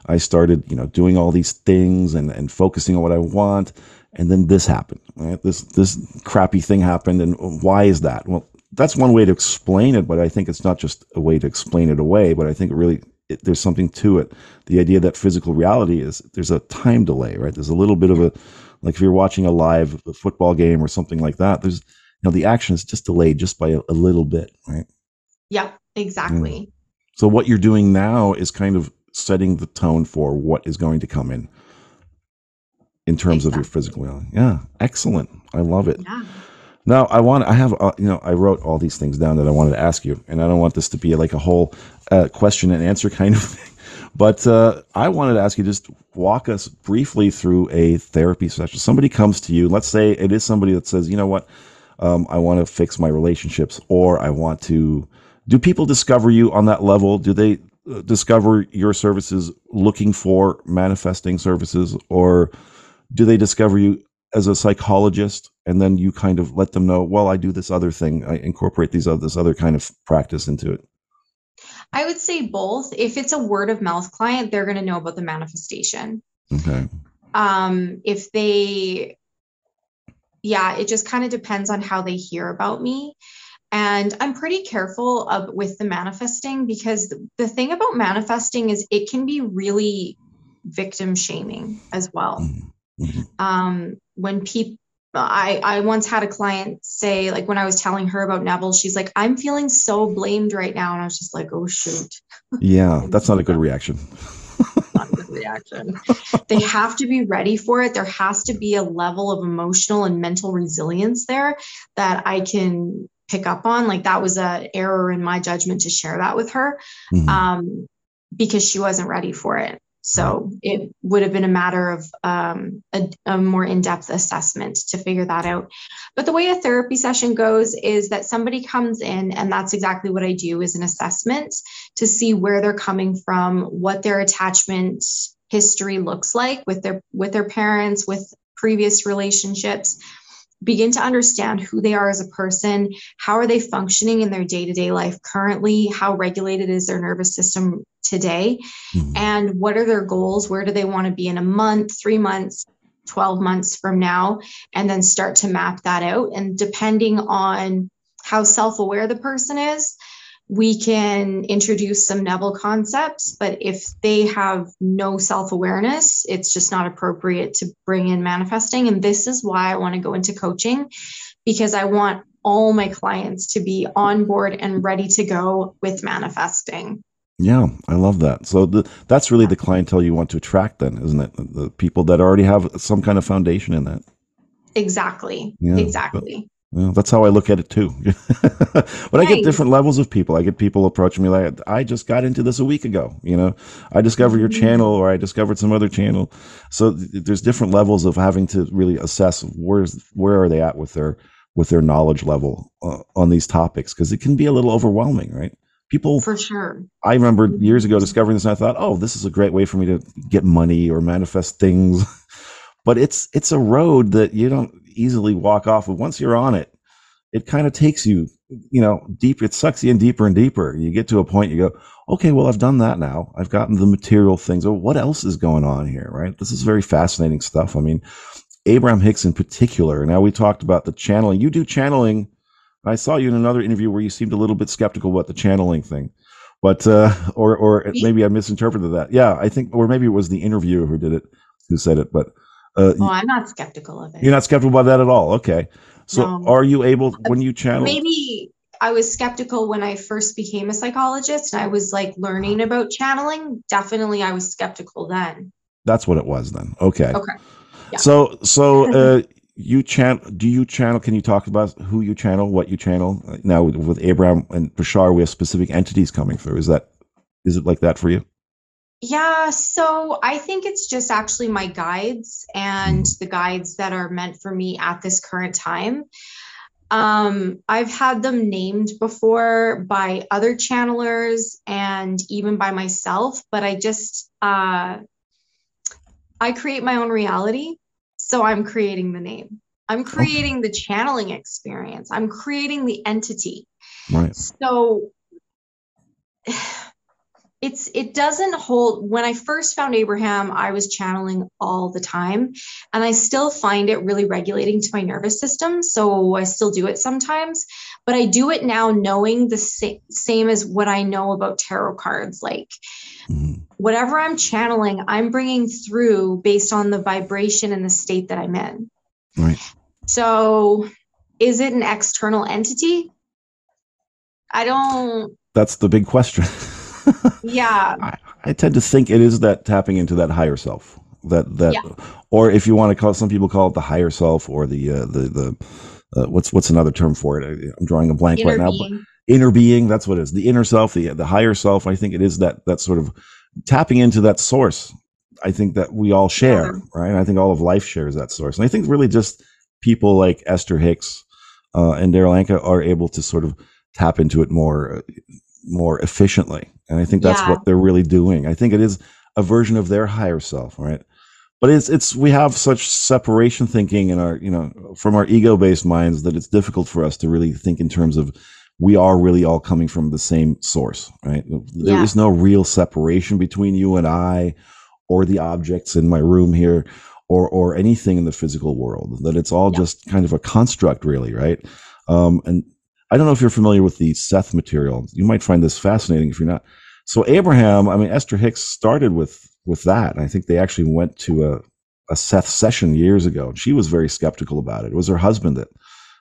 I started you know doing all these things and and focusing on what i want and then this happened right? This this crappy thing happened and why is that? Well that's one way to explain it but i think it's not just a way to explain it away but i think it really it, there's something to it. The idea that physical reality is there's a time delay right? There's a little bit of a like if you're watching a live football game or something like that there's you know the action is just delayed just by a, a little bit right? Yeah exactly. Mm. so what you're doing now is kind of setting the tone for what is going to come in in terms exactly. of your physical reality. Yeah, excellent. I love it. Yeah. Now I want I have uh, you know I wrote all these things down that I wanted to ask you, and I don't want this to be like a whole uh, question and answer kind of thing. But uh, I wanted to ask you just walk us briefly through a therapy session. Somebody comes to you. Let's say it is somebody that says, you know what, um, I want to fix my relationships, or I want to. Do people discover you on that level? Do they uh, discover your services looking for manifesting services, or do they discover you as a psychologist? And then you kind of let them know well i do this other thing. I incorporate these other this other kind of practice into it. I would say both. If it's a word of mouth client they're going to know about the manifestation. Okay. Um if they yeah it just kind of depends on how they hear about me. And i'm pretty careful of with the manifesting because the thing about manifesting is it can be really victim shaming as well. Mm-hmm. Mm-hmm. Um, when people, I, I once had a client say, like, when I was telling her about Neville, she's like, I'm feeling so blamed right now. And I was just like, oh, shoot. Yeah, that's not a good reaction. not a good reaction. they have to be ready for it. There has to be a level of emotional and mental resilience there that I can pick up on. Like, that was an error in my judgment to share that with her mm-hmm. um, because she wasn't ready for it. So it would have been a matter of um, a, a, more in depth assessment to figure that out. But the way a therapy session goes is that somebody comes in, and that's exactly what I do is an assessment to see where they're coming from, what their attachment history looks like with their with their parents, with previous relationships begin to understand who they are as a person how are they functioning in their day-to-day life currently how regulated is their nervous system today mm-hmm. and what are their goals where do they want to be in a month three months 12 months from now and then start to map that out and depending on how self-aware the person is we can introduce some Neville concepts, but if they have no self awareness, it's just not appropriate to bring in manifesting. And this is why I want to go into coaching because I want all my clients to be on board and ready to go with manifesting. Yeah, I love that. So the, that's really the clientele you want to attract, then, isn't it? The people that already have some kind of foundation in that. Exactly. Yeah, exactly. Well, that's how I look at it too. but I get different levels of people. I get people approaching me like, I just got into this a week ago. You know, I discovered your mm-hmm. channel or I discovered some other channel. So th- there's different levels of having to really assess where's where are they at with their with their knowledge level uh, on these topics because it can be a little overwhelming, right? People for sure. I remember years ago discovering this and I thought, oh, this is a great way for me to get money or manifest things. but it's it's a road that you don't easily walk off of. Once you're on it, it kind of takes you, you know, deep. It sucks you in deeper and deeper. You get to a point, you go, okay, well, I've done that now. I've gotten the material things. Well, what else is going on here, right? This is very fascinating stuff. I mean, Abraham Hicks in particular. Now we talked about the channeling. You do channeling. I saw you in another interview where you seemed a little bit skeptical about the channeling thing, but uh, or or maybe I misinterpreted that. Yeah, I think, or maybe it was the interviewer who did it, who said it. But uh, oh, I'm not skeptical of it. You're not skeptical about that at all. Okay. So no. are you able when you channel? Maybe I was skeptical when I first became a psychologist and I was like learning about channeling. Definitely I was skeptical then. That's what it was then. Okay. Okay. Yeah. So so uh you channel do you channel can you talk about who you channel what you channel now with, with abraham and bashar we have specific entities coming through is that is it like that for you yeah, so I think it's just actually my guides and the guides that are meant for me at this current time. Um, I've had them named before by other channelers and even by myself, but I just uh, I create my own reality, so I'm creating the name. I'm creating okay. the channeling experience. I'm creating the entity. Right. So it's it doesn't hold when i first found abraham i was channeling all the time and i still find it really regulating to my nervous system so i still do it sometimes but i do it now knowing the sa- same as what i know about tarot cards like mm-hmm. whatever i'm channeling i'm bringing through based on the vibration and the state that i'm in. Right. So is it an external entity? I don't that's the big question yeah. I, I, tend to think it is that tapping into that higher self. That that, yeah. or if you want to call, some people call it the higher self, or the uh, the the uh, what's what's another term for it? I'm drawing a blank inner right now. But inner being, that's what it is. The inner self, the the higher self. I think it is that that sort of tapping into that source. I think that we all share, yeah. right? I think all of life shares that source, and I think really just people like Esther Hicks uh, and Darryl Anka are able to sort of tap into it more more efficiently. And I think that's yeah. what they're really doing. I think it is a version of their higher self, right? But it's it's we have such separation thinking in our, you know, from our ego-based minds that it's difficult for us to really think in terms of we are really all coming from the same source, right? There yeah. is no real separation between you and I or the objects in my room here or or anything in the physical world. That it's all yeah. just kind of a construct really, right? Um, and I don't know if you're familiar with the Seth material. You might find this fascinating if you're not. So Abraham, I mean Esther Hicks started with with that. And I think they actually went to a, a Seth session years ago. And she was very skeptical about it. It was her husband that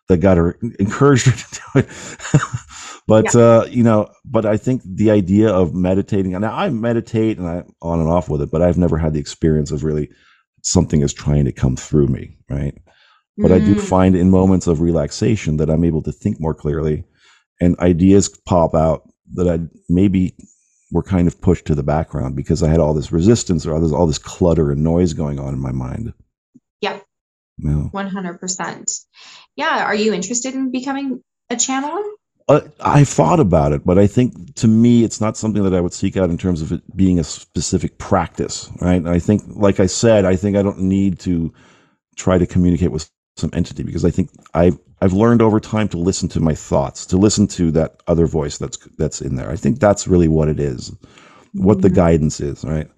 that got her encouraged her to do it. but yeah. uh, you know, but I think the idea of meditating now I meditate and I on and off with it, but I've never had the experience of really something is trying to come through me, right? But mm. I do mm. find in moments of relaxation that I'm able to think more clearly and ideas pop out that I maybe were kind of pushed to the background because I had all this resistance or all this, all this clutter and noise going on in my mind. Yeah. Yeah. 100%. Yeah. Are you interested in becoming a channeler? Uh, I thought about it, but I think to me, it's not something that I would seek out in terms of it being a specific practice, right? I think, like I said, I think I don't need to try to communicate with some entity because I think I've I've learned over time to listen to my thoughts, to listen to that other voice that's that's in there. I think that's really what it is, what the Mhm. guidance is, right?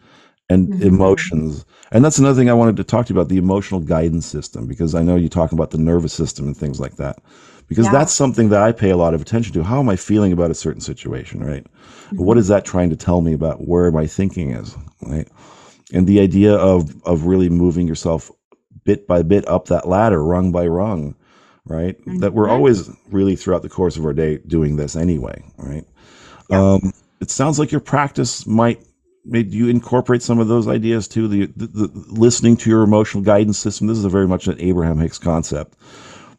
And Mhm. emotions. And that's another thing I wanted to talk to you about the emotional guidance system because I know you talk about the nervous system and things like that. Because Yeah. that's something that I pay a lot of attention to. How am I feeling about a certain situation, right? What Mhm. is that trying to tell me about where my thinking is, right? And the idea of of really moving yourself bit by bit up that ladder, rung by rung, right? That we're always really throughout the course of our day doing this anyway, right? Yeah. Um, it sounds like your practice might made you incorporate some of those ideas too. The, the, the listening to your emotional guidance system. This is a very much an Abraham Hicks concept,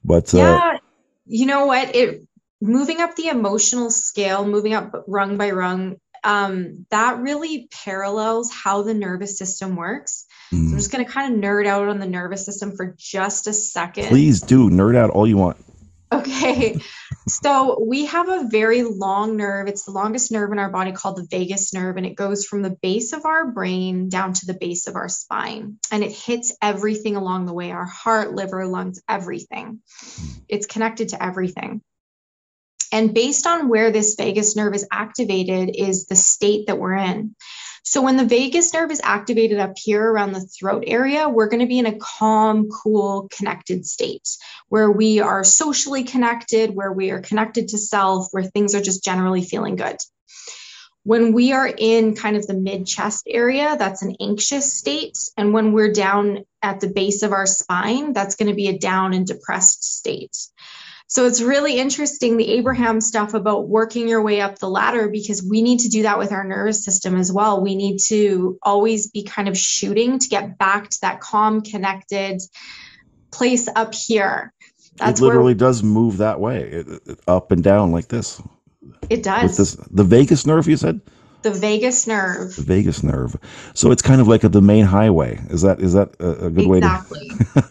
but uh, Yeah, you know what? It moving up the emotional scale, moving up rung by rung, um, that really parallels how the nervous system works. So I'm mm, just going to kind of nerd out on the nervous system for just a second. please do nerd out all you want. Okay. So we have a very long nerve. It's the longest nerve in our body called the vagus nerve, and it goes from the base of our brain down to the base of our spine. And it hits everything along the way our heart, liver, lungs, everything. It's connected to everything. And based on where this vagus nerve is activated, is the state that we're in. So, when the vagus nerve is activated up here around the throat area, we're going to be in a calm, cool, connected state where we are socially connected, where we are connected to self, where things are just generally feeling good. When we are in kind of the mid chest area, that's an anxious state. And when we're down at the base of our spine, that's going to be a down and depressed state. So it's really interesting the Abraham stuff about working your way up the ladder because we need to do that with our nervous system as well. We need to always be kind of shooting to get back to that calm, connected place up here. That's it literally does move that way, it, it- up and down like this. it With does. this, the vagus nerve, you said. The vagus nerve. The vagus nerve. So it's kind of like a, the main highway. Is that is that a, a good way to? Exactly.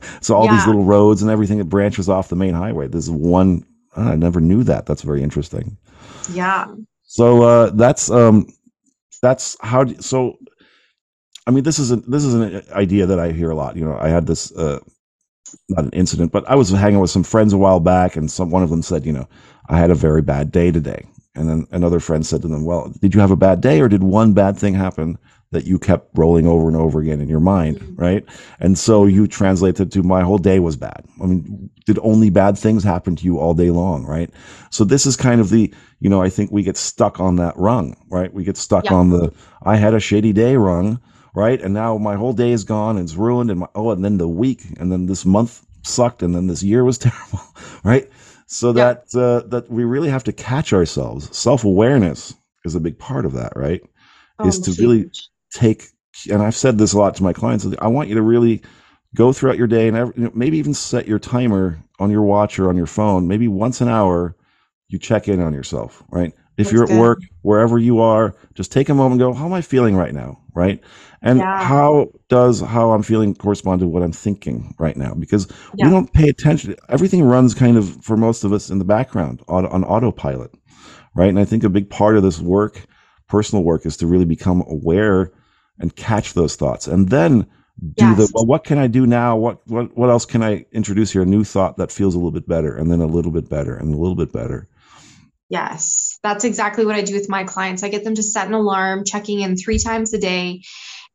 so all these little roads and everything that branches off the main highway. There's one. oh, I never knew that. That's very interesting. yeah. So uh, that's um, that's how. Do, so, I mean, this is a, this is an idea that I hear a lot. You know, I had this uh, not an incident, but I was hanging with some friends a while back, and some one of them said, you know, I had a very bad day today, and then another friend said to them, well, did you have a bad day, or did one bad thing happen? That you kept rolling over and over again in your mind, right? And so you translated to my whole day was bad. I mean, did only bad things happen to you all day long, right? So this is kind of the, you know, I think we get stuck on that rung, right? We get stuck Yeah. on the I had a shady day rung, right? And now my whole day is gone and it's ruined and my oh and then the week and then this month sucked and then this year was terrible, right? So Yeah. that uh, that we really have to catch ourselves. Self-awareness is a big part of that, right? Is Oh, to really take and I've said this a lot to my clients. I want you to really go throughout your day and every, you know, maybe even set your timer on your watch or on your phone. Maybe once an hour, you check in on yourself, right? If That's you're at good. work, wherever you are, just take a moment and go, how am I feeling right now? Right. And Yeah. how does how I'm feeling correspond to what I'm thinking right now? Because Yeah. we don't pay attention. Everything runs kind of for most of us in the background on, on autopilot. Right. And I think a big part of this work, personal work, is to really become aware and catch those thoughts and then do the well what can i do now what what what else can i introduce here a new thought that feels a little bit better and then a little bit better and a little bit better Yes, that's exactly what I do with my clients. I get them to set an alarm, checking in three times a day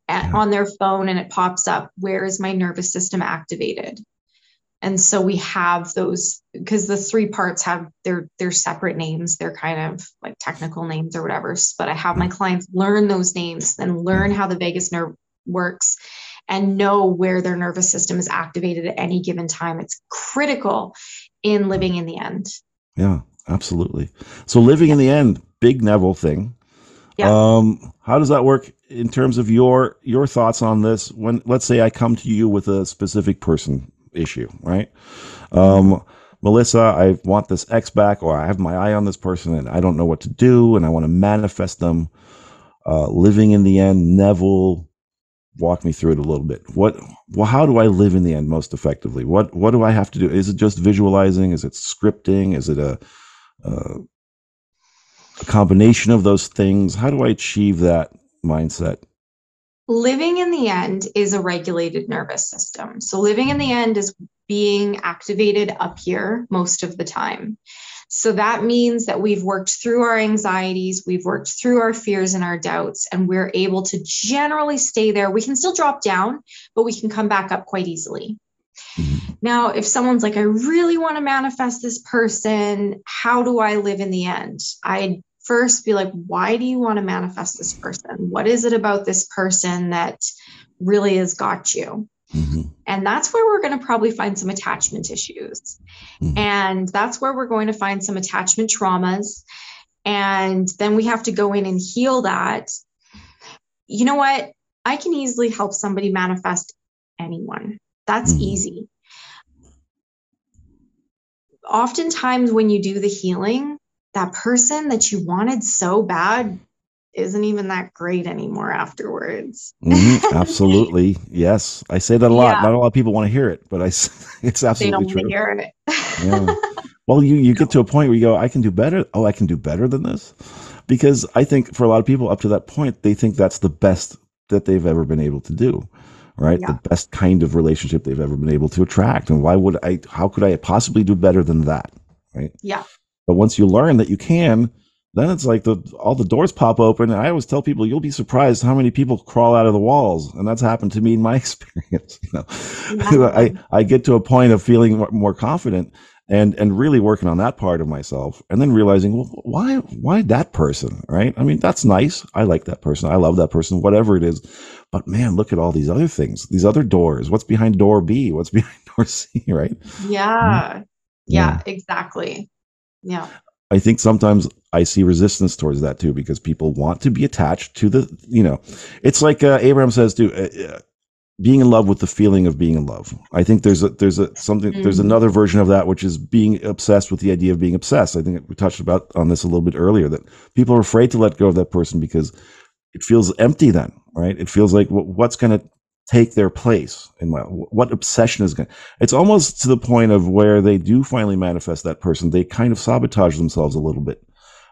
Yeah. on their phone, and it pops up, Where is my nervous system activated? And so we have those because the three parts have their their separate names. They're kind of like technical names or whatever. But I have my mm-hmm. clients learn those names, then learn mm-hmm. how the vagus nerve works and know where their nervous system is activated at any given time. It's critical in living in the end. yeah absolutely. So living in the end big neville thing. Yeah. um how does that work in terms of your your thoughts on this? When let's say i come to you with a specific person issue right? Um melissa i want this ex back or i have my eye on this person and i don't know what to do and i want to manifest them. Uh living in the end neville walk me through it a little bit. What well how do i live in the end most effectively? What what do i have to do? Is it just visualizing? Is it scripting? Is it a uh, a combination of those things? How do I achieve that mindset? Living in the end is a regulated nervous system. So, living in the end is being activated up here most of the time. So, that means that we've worked through our anxieties, we've worked through our fears and our doubts, and we're able to generally stay there. We can still drop down, but we can come back up quite easily. Mm-hmm. Now, if someone's like, I really want to manifest this person, how do I live in the end? I'd first be like, why do you want to manifest this person? What is it about this person that really has got you? Mm-hmm. And that's where we're going to probably find some attachment issues. Mm-hmm. And that's where we're going to find some attachment traumas. And then we have to go in and heal that. You know what? I can easily help somebody manifest anyone. That's mm-hmm. easy. Oftentimes, when you do the healing, that person that you wanted so bad isn't even that great anymore afterwards. mm-hmm, absolutely. Yes. I say that a lot. Yeah. Not a lot of people want to hear it, but I it's absolutely they don't true. hear it. yeah. Well, you you get to a point where you go, I can do better. Oh, I can do better than this. Because I think for a lot of people up to that point, they think that's the best that they've ever been able to do. Right? Yeah. The best kind of relationship they've ever been able to attract. And why would I how could I possibly do better than that? Right? Yeah. But once you learn that you can, then it's like the all the doors pop open. And I always tell people, you'll be surprised how many people crawl out of the walls, and that's happened to me in my experience. You know, yeah. I I get to a point of feeling more confident and and really working on that part of myself, and then realizing, well, why why that person, right? I mean, that's nice. I like that person. I love that person. Whatever it is, but man, look at all these other things, these other doors. What's behind door B? What's behind door C? Right? Yeah. Mm-hmm. Yeah, yeah, exactly. Yeah. I think sometimes I see resistance towards that too because people want to be attached to the, you know, it's like uh, Abraham says too, uh, uh, being in love with the feeling of being in love. I think there's a there's a something mm. there's another version of that which is being obsessed with the idea of being obsessed. I think we touched about on this a little bit earlier that people are afraid to let go of that person because it feels empty then, right? It feels like what's going to take their place and what obsession is going it's almost to the point of where they do finally manifest that person they kind of sabotage themselves a little bit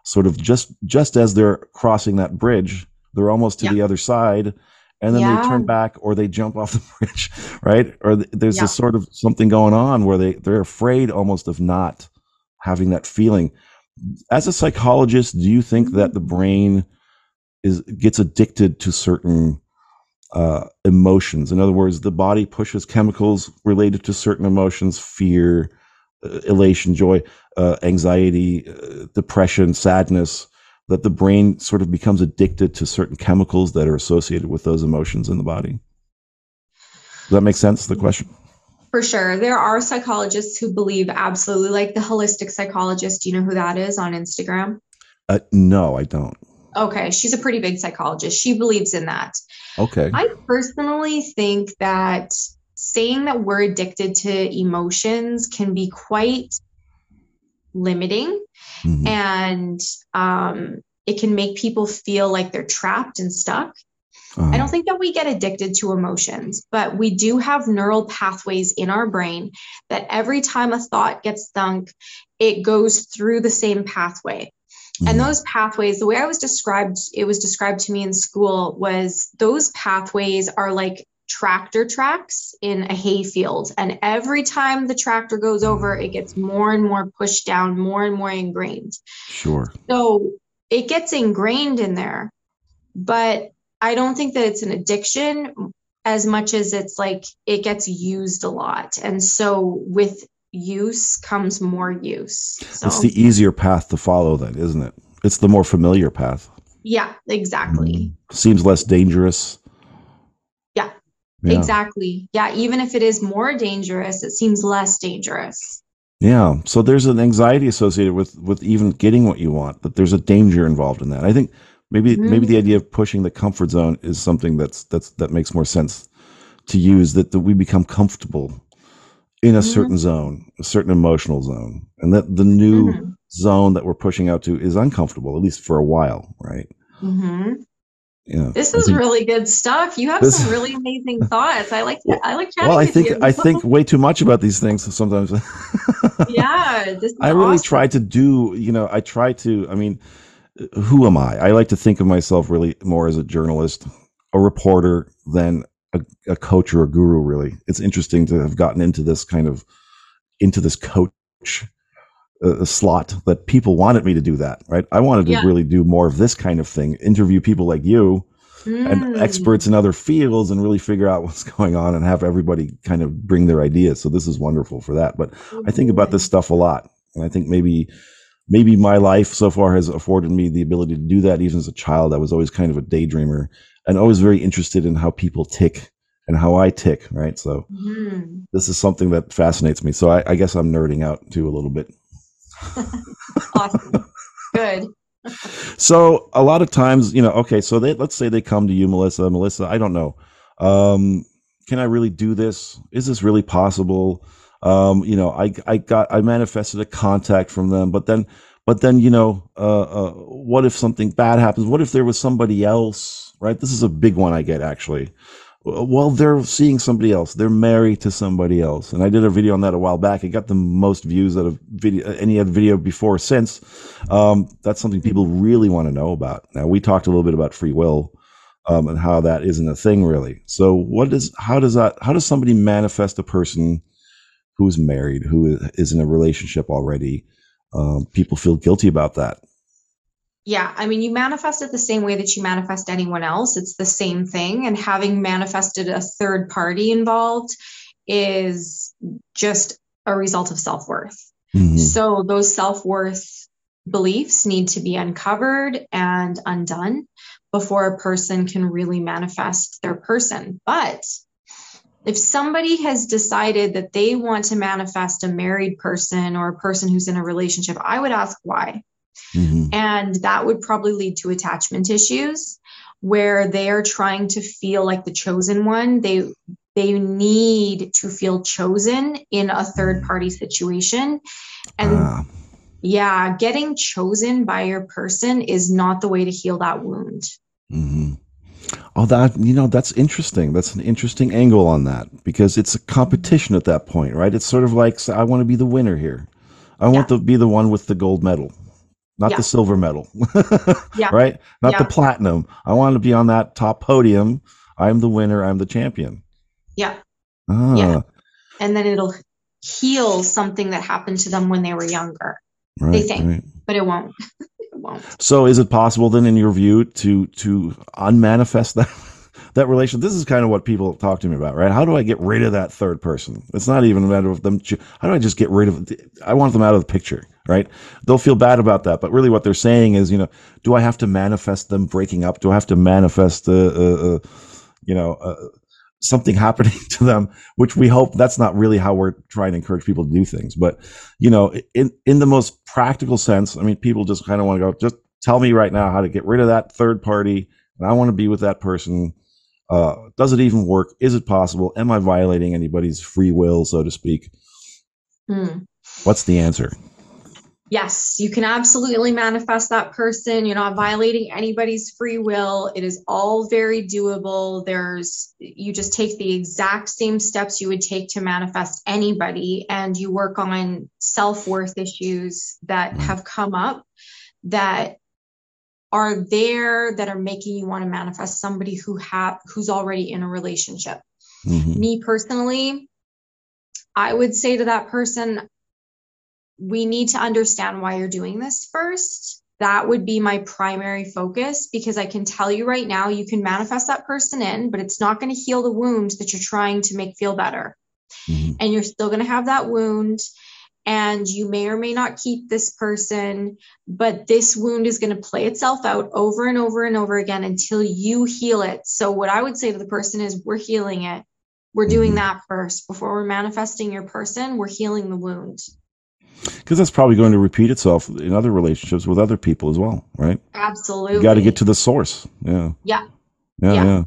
sort of just just as they're crossing that bridge they're almost to yeah. the other side and then yeah. they turn back or they jump off the bridge right or there's yeah. this sort of something going on where they they're afraid almost of not having that feeling as a psychologist do you think that mm-hmm. the brain is gets addicted to certain uh, emotions. In other words, the body pushes chemicals related to certain emotions fear, uh, elation, joy, uh, anxiety, uh, depression, sadness that the brain sort of becomes addicted to certain chemicals that are associated with those emotions in the body. Does that make sense, the question? For sure. There are psychologists who believe absolutely, like the holistic psychologist. Do you know who that is on Instagram? Uh, no, I don't. Okay, she's a pretty big psychologist. She believes in that. Okay. I personally think that saying that we're addicted to emotions can be quite limiting mm-hmm. and um, it can make people feel like they're trapped and stuck. Uh-huh. I don't think that we get addicted to emotions, but we do have neural pathways in our brain that every time a thought gets thunk, it goes through the same pathway. And those pathways, the way I was described, it was described to me in school was those pathways are like tractor tracks in a hay field. And every time the tractor goes over, it mm. gets more and more pushed down, more and more ingrained. Sure. So it gets ingrained in there. But I don't think that it's an addiction as much as it's like it gets used a lot. And so with use comes more use. So. It's the easier path to follow, then, isn't it? It's the more familiar path. Yeah, exactly. Mm-hmm. Seems less dangerous. Yeah, yeah, exactly. Yeah, even if it is more dangerous, it seems less dangerous. Yeah, so there's an anxiety associated with with even getting what you want. That there's a danger involved in that. I think maybe mm-hmm. maybe the idea of pushing the comfort zone is something that's that's that makes more sense to use. That that we become comfortable in a mm-hmm. certain zone, a certain emotional zone, and that the new mm-hmm. zone that we're pushing out to is uncomfortable, at least for a while, right? Mm-hmm. Yeah, this is think, really good stuff. You have this, some really amazing thoughts. I like. I like. chatting. Well, I think you. I think way too much about these things sometimes. yeah, I really awesome. try to do. You know, I try to. I mean, who am I? I like to think of myself really more as a journalist, a reporter than a, a coach or a guru. Really, it's interesting to have gotten into this kind of into this coach uh, slot that people wanted me to do that. Right? I wanted to Yeah. really do more of this kind of thing, interview people like you and Mm. experts in other fields, and really figure out what's going on and have everybody kind of bring their ideas. So this is wonderful for that. But I think about this stuff a lot, and I think maybe maybe my life so far has afforded me the ability to do that. Even as a child, I was always kind of a daydreamer and always very interested in how people tick and how I tick. Right, so Mhm. this is something that fascinates me. So I, I guess I'm nerding out too a little bit. Awesome. Good. So a lot of times, you know, okay, so they let's say they come to you, Melissa. Melissa, I don't know. Um, can I really do this? Is this really possible? Um, you know, I I got I manifested a contact from them, but then but then you know, uh, uh, what if something bad happens? What if there was somebody else? Right? This is a big one I get actually. Well, they're seeing somebody else. They're married to somebody else, and I did a video on that a while back. It got the most views out of video any other video before or since. Um, that's something people really want to know about. Now, we talked a little bit about free will um, and how that isn't a thing really. So, what does how does that how does somebody manifest a person who's married who is in a relationship already? Um, people feel guilty about that. Yeah, I mean, you manifest it the same way that you manifest anyone else. It's the same thing. And having manifested a third party involved is just a result of self worth. Mhm. So those self worth beliefs need to be uncovered and undone before a person can really manifest their person. But if somebody has decided that they want to manifest a married person or a person who's in a relationship, I would ask why. Mhm. And that would probably lead to attachment issues where they are trying to feel like the chosen one. They they need to feel chosen in a third party situation. And Ah, yeah, getting chosen by your person is not the way to heal that wound. mhm. Oh, that you know that's interesting. That's an interesting angle on that because it's a competition at that point, right? It's sort of like so I want to be the winner here. I want to be the one with the gold medal, not Yeah. the silver medal, Yeah. right? Not the platinum. I want to be on that top podium. I'm the winner. I'm the champion. Yeah. Ah, Yeah. And then it'll heal something that happened to them when they were younger, right, they think. right. but it won't. won't. So, is it possible then, in your view, to to unmanifest that that relation? This is kind of what people talk to me about, right? How do I get rid of that third person? It's not even a matter of them. How do I just get rid of? I want them out of the picture, right? They'll feel bad about that, but really, what they're saying is, you know, do I have to manifest them breaking up? Do I have to manifest, uh, uh, uh, you know? Uh, something happening to them which we hope that's not really how we're trying to encourage people to do things. But you know in in the most practical sense i mean people just kind of want to go just tell me right now how to get rid of that third party and i want to be with that person. Uh, does it even work? Is it possible? Am i violating anybody's free will so to speak? Hmm. what's the answer Yes, you can absolutely manifest that person. You're not violating anybody's free will. It is all very doable. There's, you just take the exact same steps you would take to manifest anybody, and you work on self worth issues that have come up that are there that are making you want to manifest somebody who have who's already in a relationship. Mhm. Me personally, I would say to that person, we need to understand why you're doing this first. That would be my primary focus because I can tell you right now, you can manifest that person in, but it's not going to heal the wound that you're trying to make feel better. Mhm. And you're still going to have that wound. And you may or may not keep this person, but this wound is going to play itself out over and over and over again until you heal it. So, what I would say to the person is, we're healing it. We're doing Mhm. that first. Before we're manifesting your person, we're healing the wound. Because that's probably going to repeat itself in other relationships with other people as well right Absolutely. you got to get to the source yeah Yeah. yeah Yeah.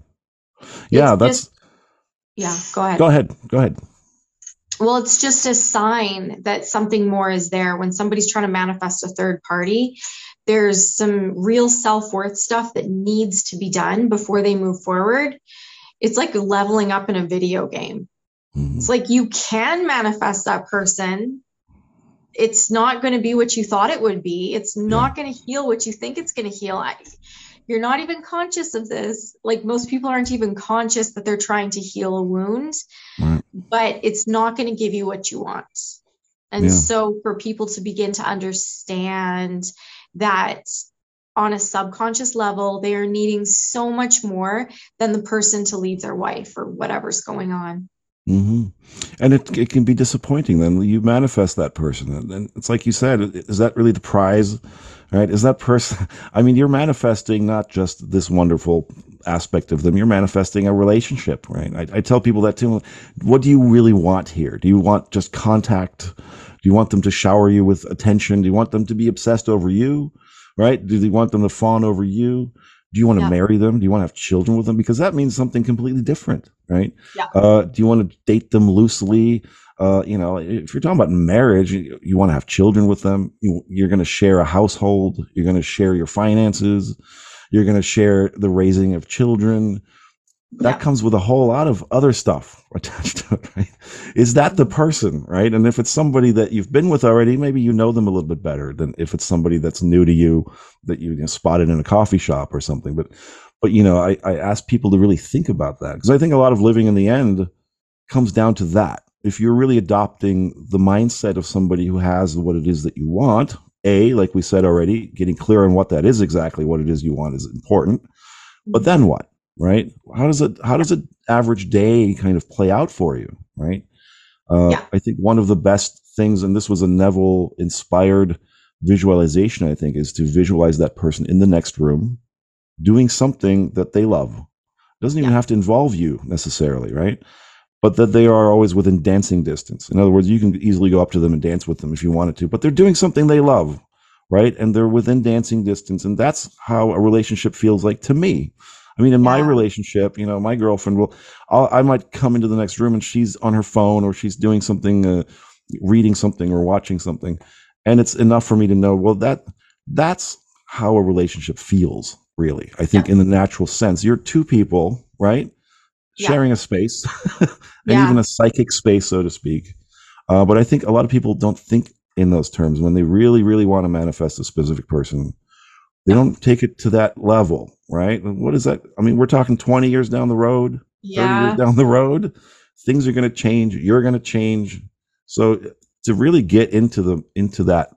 yeah that's just- Yeah, go ahead. go ahead go ahead Well, it's just a sign that something more is there. When somebody's trying to manifest a third party, there's some real self worth stuff that needs to be done before they move forward. It's like leveling up in a video game. Mhm. It's like you can manifest that person, it's not going to be what you thought it would be. It's not going to heal what you think it's going to heal. I, you're not even conscious of this. Like most people aren't even conscious that they're trying to heal a wound, right. but it's not going to give you what you want. And yeah. so for people to begin to understand that on a subconscious level, they are needing so much more than the person to leave their wife or whatever's going on. Mm-hmm. And it, it can be disappointing. Then you manifest that person, and it's like you said, is that really the prize? Right? Is that person? I mean, you're manifesting not just this wonderful aspect of them. You're manifesting a relationship, right? I, I tell people that too. What do you really want here? Do you want just contact? Do you want them to shower you with attention? Do you want them to be obsessed over you? Right? Do you want them to fawn over you? Do you want to yeah. marry them? Do you want to have children with them? Because that means something completely different, right? Yeah. Uh, do you want to date them loosely? Uh, you know, if you're talking about marriage, you, you want to have children with them. You, you're going to share a household. You're going to share your finances. You're going to share the raising of children that yeah. comes with a whole lot of other stuff attached to it, right? Is that the person, right? And if it's somebody that you've been with already, maybe you know them a little bit better than if it's somebody that's new to you that you, you know, spotted in a coffee shop or something. But, but you know, I, I ask people to really think about that because I think a lot of living in the end comes down to that. If you're really adopting the mindset of somebody who has what it is that you want, a, like we said already, getting clear on what that is exactly, what it is you want is important. But mm-hmm. then what? Right? How does it how does an average day kind of play out for you, right? Uh, yeah. I think one of the best things, and this was a Neville inspired visualization, I think, is to visualize that person in the next room doing something that they love. It doesn't even yeah. have to involve you necessarily, right? But that they are always within dancing distance. In other words, you can easily go up to them and dance with them if you wanted to, but they're doing something they love, right? And they're within dancing distance. And that's how a relationship feels like to me. I mean, in yeah. my relationship, you know, my girlfriend will, I'll, i might come into the next room and she's on her phone or she's doing something, uh, reading something or watching something, and it's enough for me to know. Well, that that's how a relationship feels, really. I think yeah. in the natural sense, you're two people, right, yeah. sharing a space, and even a psychic space, so to speak. Uh, but I think a lot of people don't think in those terms when they really, really want to manifest a specific person. They don't take it to that level, right? What is that? I mean, we're talking 20 years down the road, yeah. 30 years down the road. Things are going to change. You're going to change. So to really get into the into that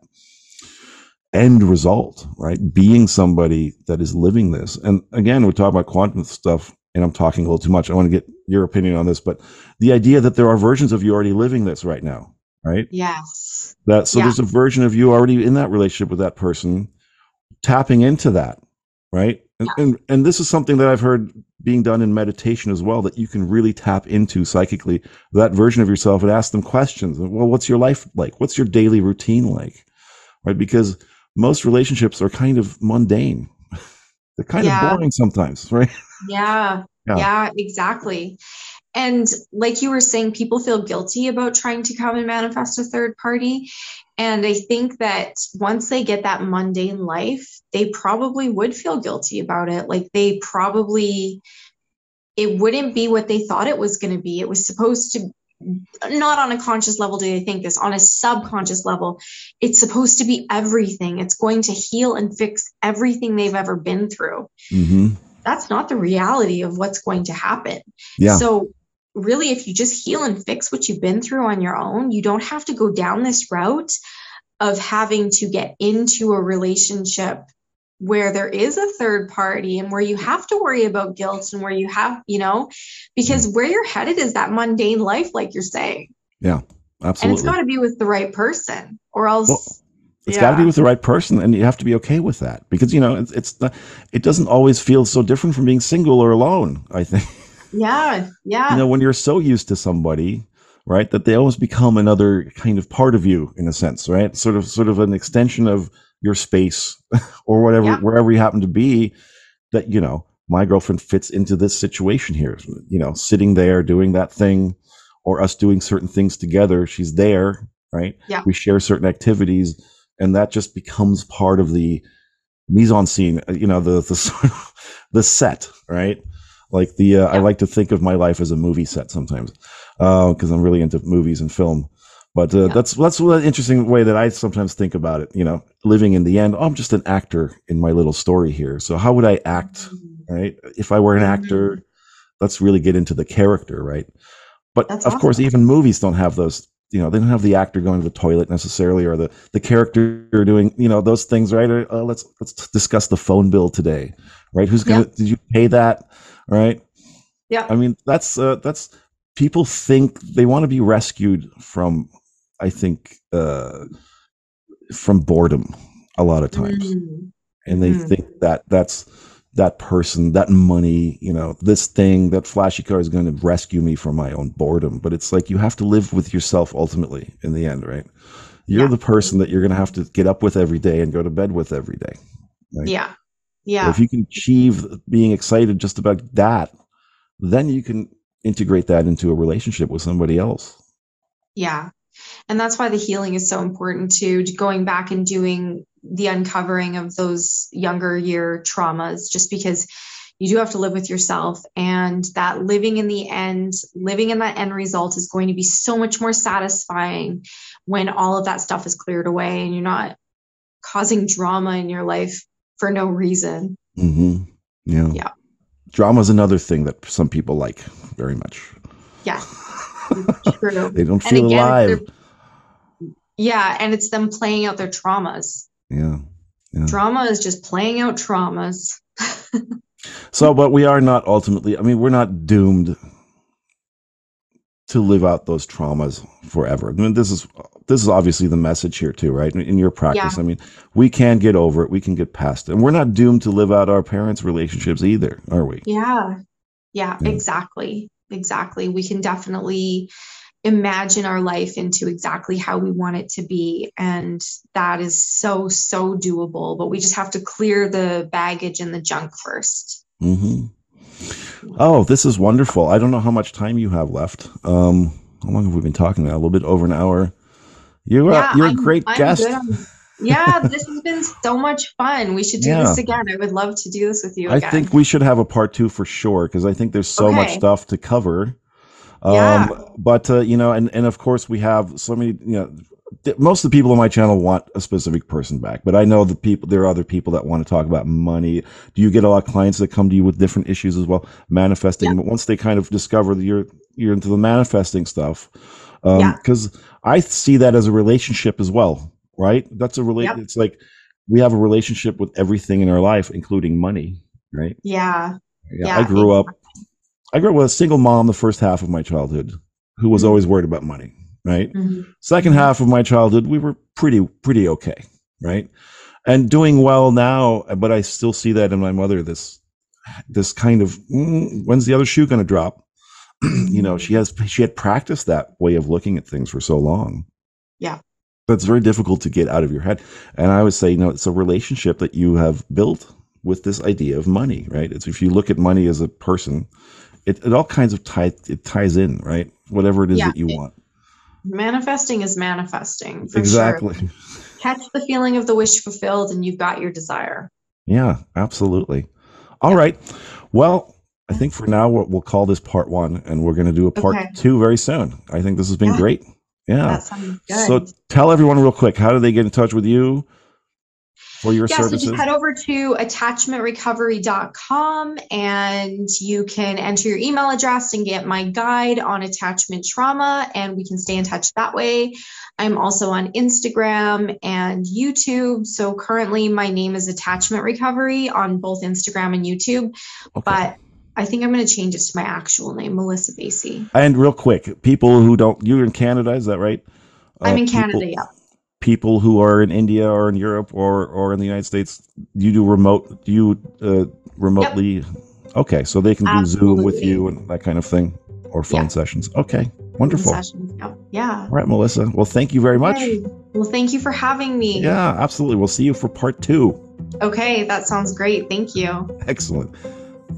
end result, right? Being somebody that is living this. And again, we're talking about quantum stuff, and I'm talking a little too much. I want to get your opinion on this, but the idea that there are versions of you already living this right now, right? Yes. That so yeah. there's a version of you already in that relationship with that person tapping into that, right? And, yeah. and, and this is something that I've heard being done in meditation as well that you can really tap into psychically that version of yourself and ask them questions. Well, what's your life like? What's your daily routine like? Right? Because most relationships are kind of mundane. They're kind yeah. of boring sometimes, right? Yeah. yeah. Yeah, exactly. And like you were saying, people feel guilty about trying to come and manifest a third party. And I think that once they get that mundane life, they probably would feel guilty about it. Like they probably, it wouldn't be what they thought it was going to be. It was supposed to, not on a conscious level do they think this, on a subconscious level, it's supposed to be everything. It's going to heal and fix everything they've ever been through. Mm-hmm. That's not the reality of what's going to happen. Yeah. So really, if you just heal and fix what you've been through on your own, you don't have to go down this route of having to get into a relationship where there is a third party and where you have to worry about guilt and where you have, you know, because where you're headed is that mundane life, like you're saying. Yeah, absolutely. And it's got to be with the right person or else. Well, it's yeah. got to be with the right person, and you have to be okay with that because you know it's, it's not, it doesn't always feel so different from being single or alone. I think. Yeah, yeah. You know, when you're so used to somebody, right, that they almost become another kind of part of you in a sense, right? Sort of, sort of an extension of your space or whatever, yeah. wherever you happen to be. That you know, my girlfriend fits into this situation here. You know, sitting there doing that thing, or us doing certain things together. She's there, right? Yeah. We share certain activities, and that just becomes part of the mise en scene. Uh, you know, the the sort of the set, right? Like the, uh, yeah. I like to think of my life as a movie set sometimes, because uh, I'm really into movies and film. But uh, Yeah. that's that's an interesting way that I sometimes think about it. You know, living in the end, oh, I'm just an actor in my little story here. So how would I act, right? If I were an Mhm. actor, let's really get into the character, right? But That's of course, even movies don't have those. You know, they don't have the actor going to the toilet necessarily, or the the character doing you know those things, right? Or, uh, let's let's discuss the phone bill today, right? Who's gonna? Did you pay that? Right? Yeah. I mean, that's uh, that's people think they want to be rescued from. I think uh, from boredom a lot of times, Mm. and they Mhm. think that that's that person, that money, you know, this thing, that flashy car is going to rescue me from my own boredom. But it's like you have to live with yourself ultimately in the end, right? You're Yeah. the person that you're going to have to get up with every day and go to bed with every day. Right. Yeah. Yeah. if you can achieve being excited just about that, then you can integrate that into a relationship with somebody else. Yeah. And that's why the healing is so important too, to going back and doing the uncovering of those younger year traumas, just because you do have to live with yourself. And that living in the end, living in that end result is going to be so much more satisfying when all of that stuff is cleared away and you're not causing drama in your life for no reason. hmm Yeah. Yeah. Drama is another thing that some people like very much. Yeah. True. they don't feel again, alive. Yeah. And it's them playing out their traumas. Yeah. Yeah. Drama is just playing out traumas. So, but we are not ultimately, I mean, we're not doomed to live out those traumas forever. I mean, this is this is obviously the message here too, right? In- your practice, Yeah. I mean, we can get over it, we can get past it. And we're not doomed to live out our parents' relationships either, are we? Yeah. Yeah, Yeah. exactly. Exactly. We can definitely imagine our life into exactly how we want it to be. And that is so, so doable. But we just have to clear the baggage and the junk first. mm-hmm. Oh, this is wonderful. I don't know how much time you have left. Um, how long have we been talking now? A little bit over an hour. You are, Yeah, you're a I'm- great I'm guest. yeah, this has been so much fun. We should do Yeah. this again. I would love to do this with you Again. I think we should have a part two for sure because I think there's so much stuff to cover. Um, Yeah. But uh, you know, and and of course we have so many. You know, th- most of the people on my channel want a specific person back, but I know the people. There are other people that want to talk about money. Do you get a lot of clients that come to you with different issues as well, manifesting? Yeah. But once they kind of discover that you're you're into the manifesting stuff, um, Yeah. because I see that as a relationship as well, right? That's a relate. Yep. It's like we have a relationship with everything in our life, including money, right? yeah. Yeah, Yeah, I grew up. I grew up with a single mom the first half of my childhood, who was Mhm. always worried about money. Right. Mhm. Second half of my childhood, we were pretty pretty okay. Right, and doing well now. But I still see that in my mother. This this kind of mm, when's the other shoe going to drop? you know, she has she had practiced that way of looking at things for so long. Yeah. That's very difficult to get out of your head. And I would say, you know, it's a relationship that you have built with this idea of money, right? It's if you look at money as a person, it, it all kinds of tie it ties in, right? Whatever it is Yeah. that you want. Manifesting is manifesting. For Exactly. Sure. Catch the feeling of the wish fulfilled, and you've got your desire. Yeah, absolutely. All right. Well, I think for now we'll, we'll call this part one, and we're going to do a part Okay. two very soon. I think this has been Yeah. great. Yeah. That sounds good. So tell everyone real quick, how do they get in touch with you for your yeah, so just head over to attachmentrecovery.com and you can enter your email address and get my guide on attachment trauma, and we can stay in touch that way. I'm also on Instagram and YouTube. So currently, my name is Attachment Recovery on both Instagram and YouTube, Okay. but I think I'm going to change it to my actual name, Melissa Baisi. and real quick, people who don't, you're in Canada, is that right? I'm Uh, in people- Canada, yeah. People who are in India or in Europe or or in the United States, you do remote, you uh, remotely? Okay, so they can do Zoom with you and that kind of thing, or phone Yeah. sessions. Okay, wonderful. Sessions, yeah. yeah. All right, Melissa. Well, thank you very much. Well, thank you for having me. Yeah, absolutely. We'll see you for part two. Okay, that sounds great. Thank you. Excellent.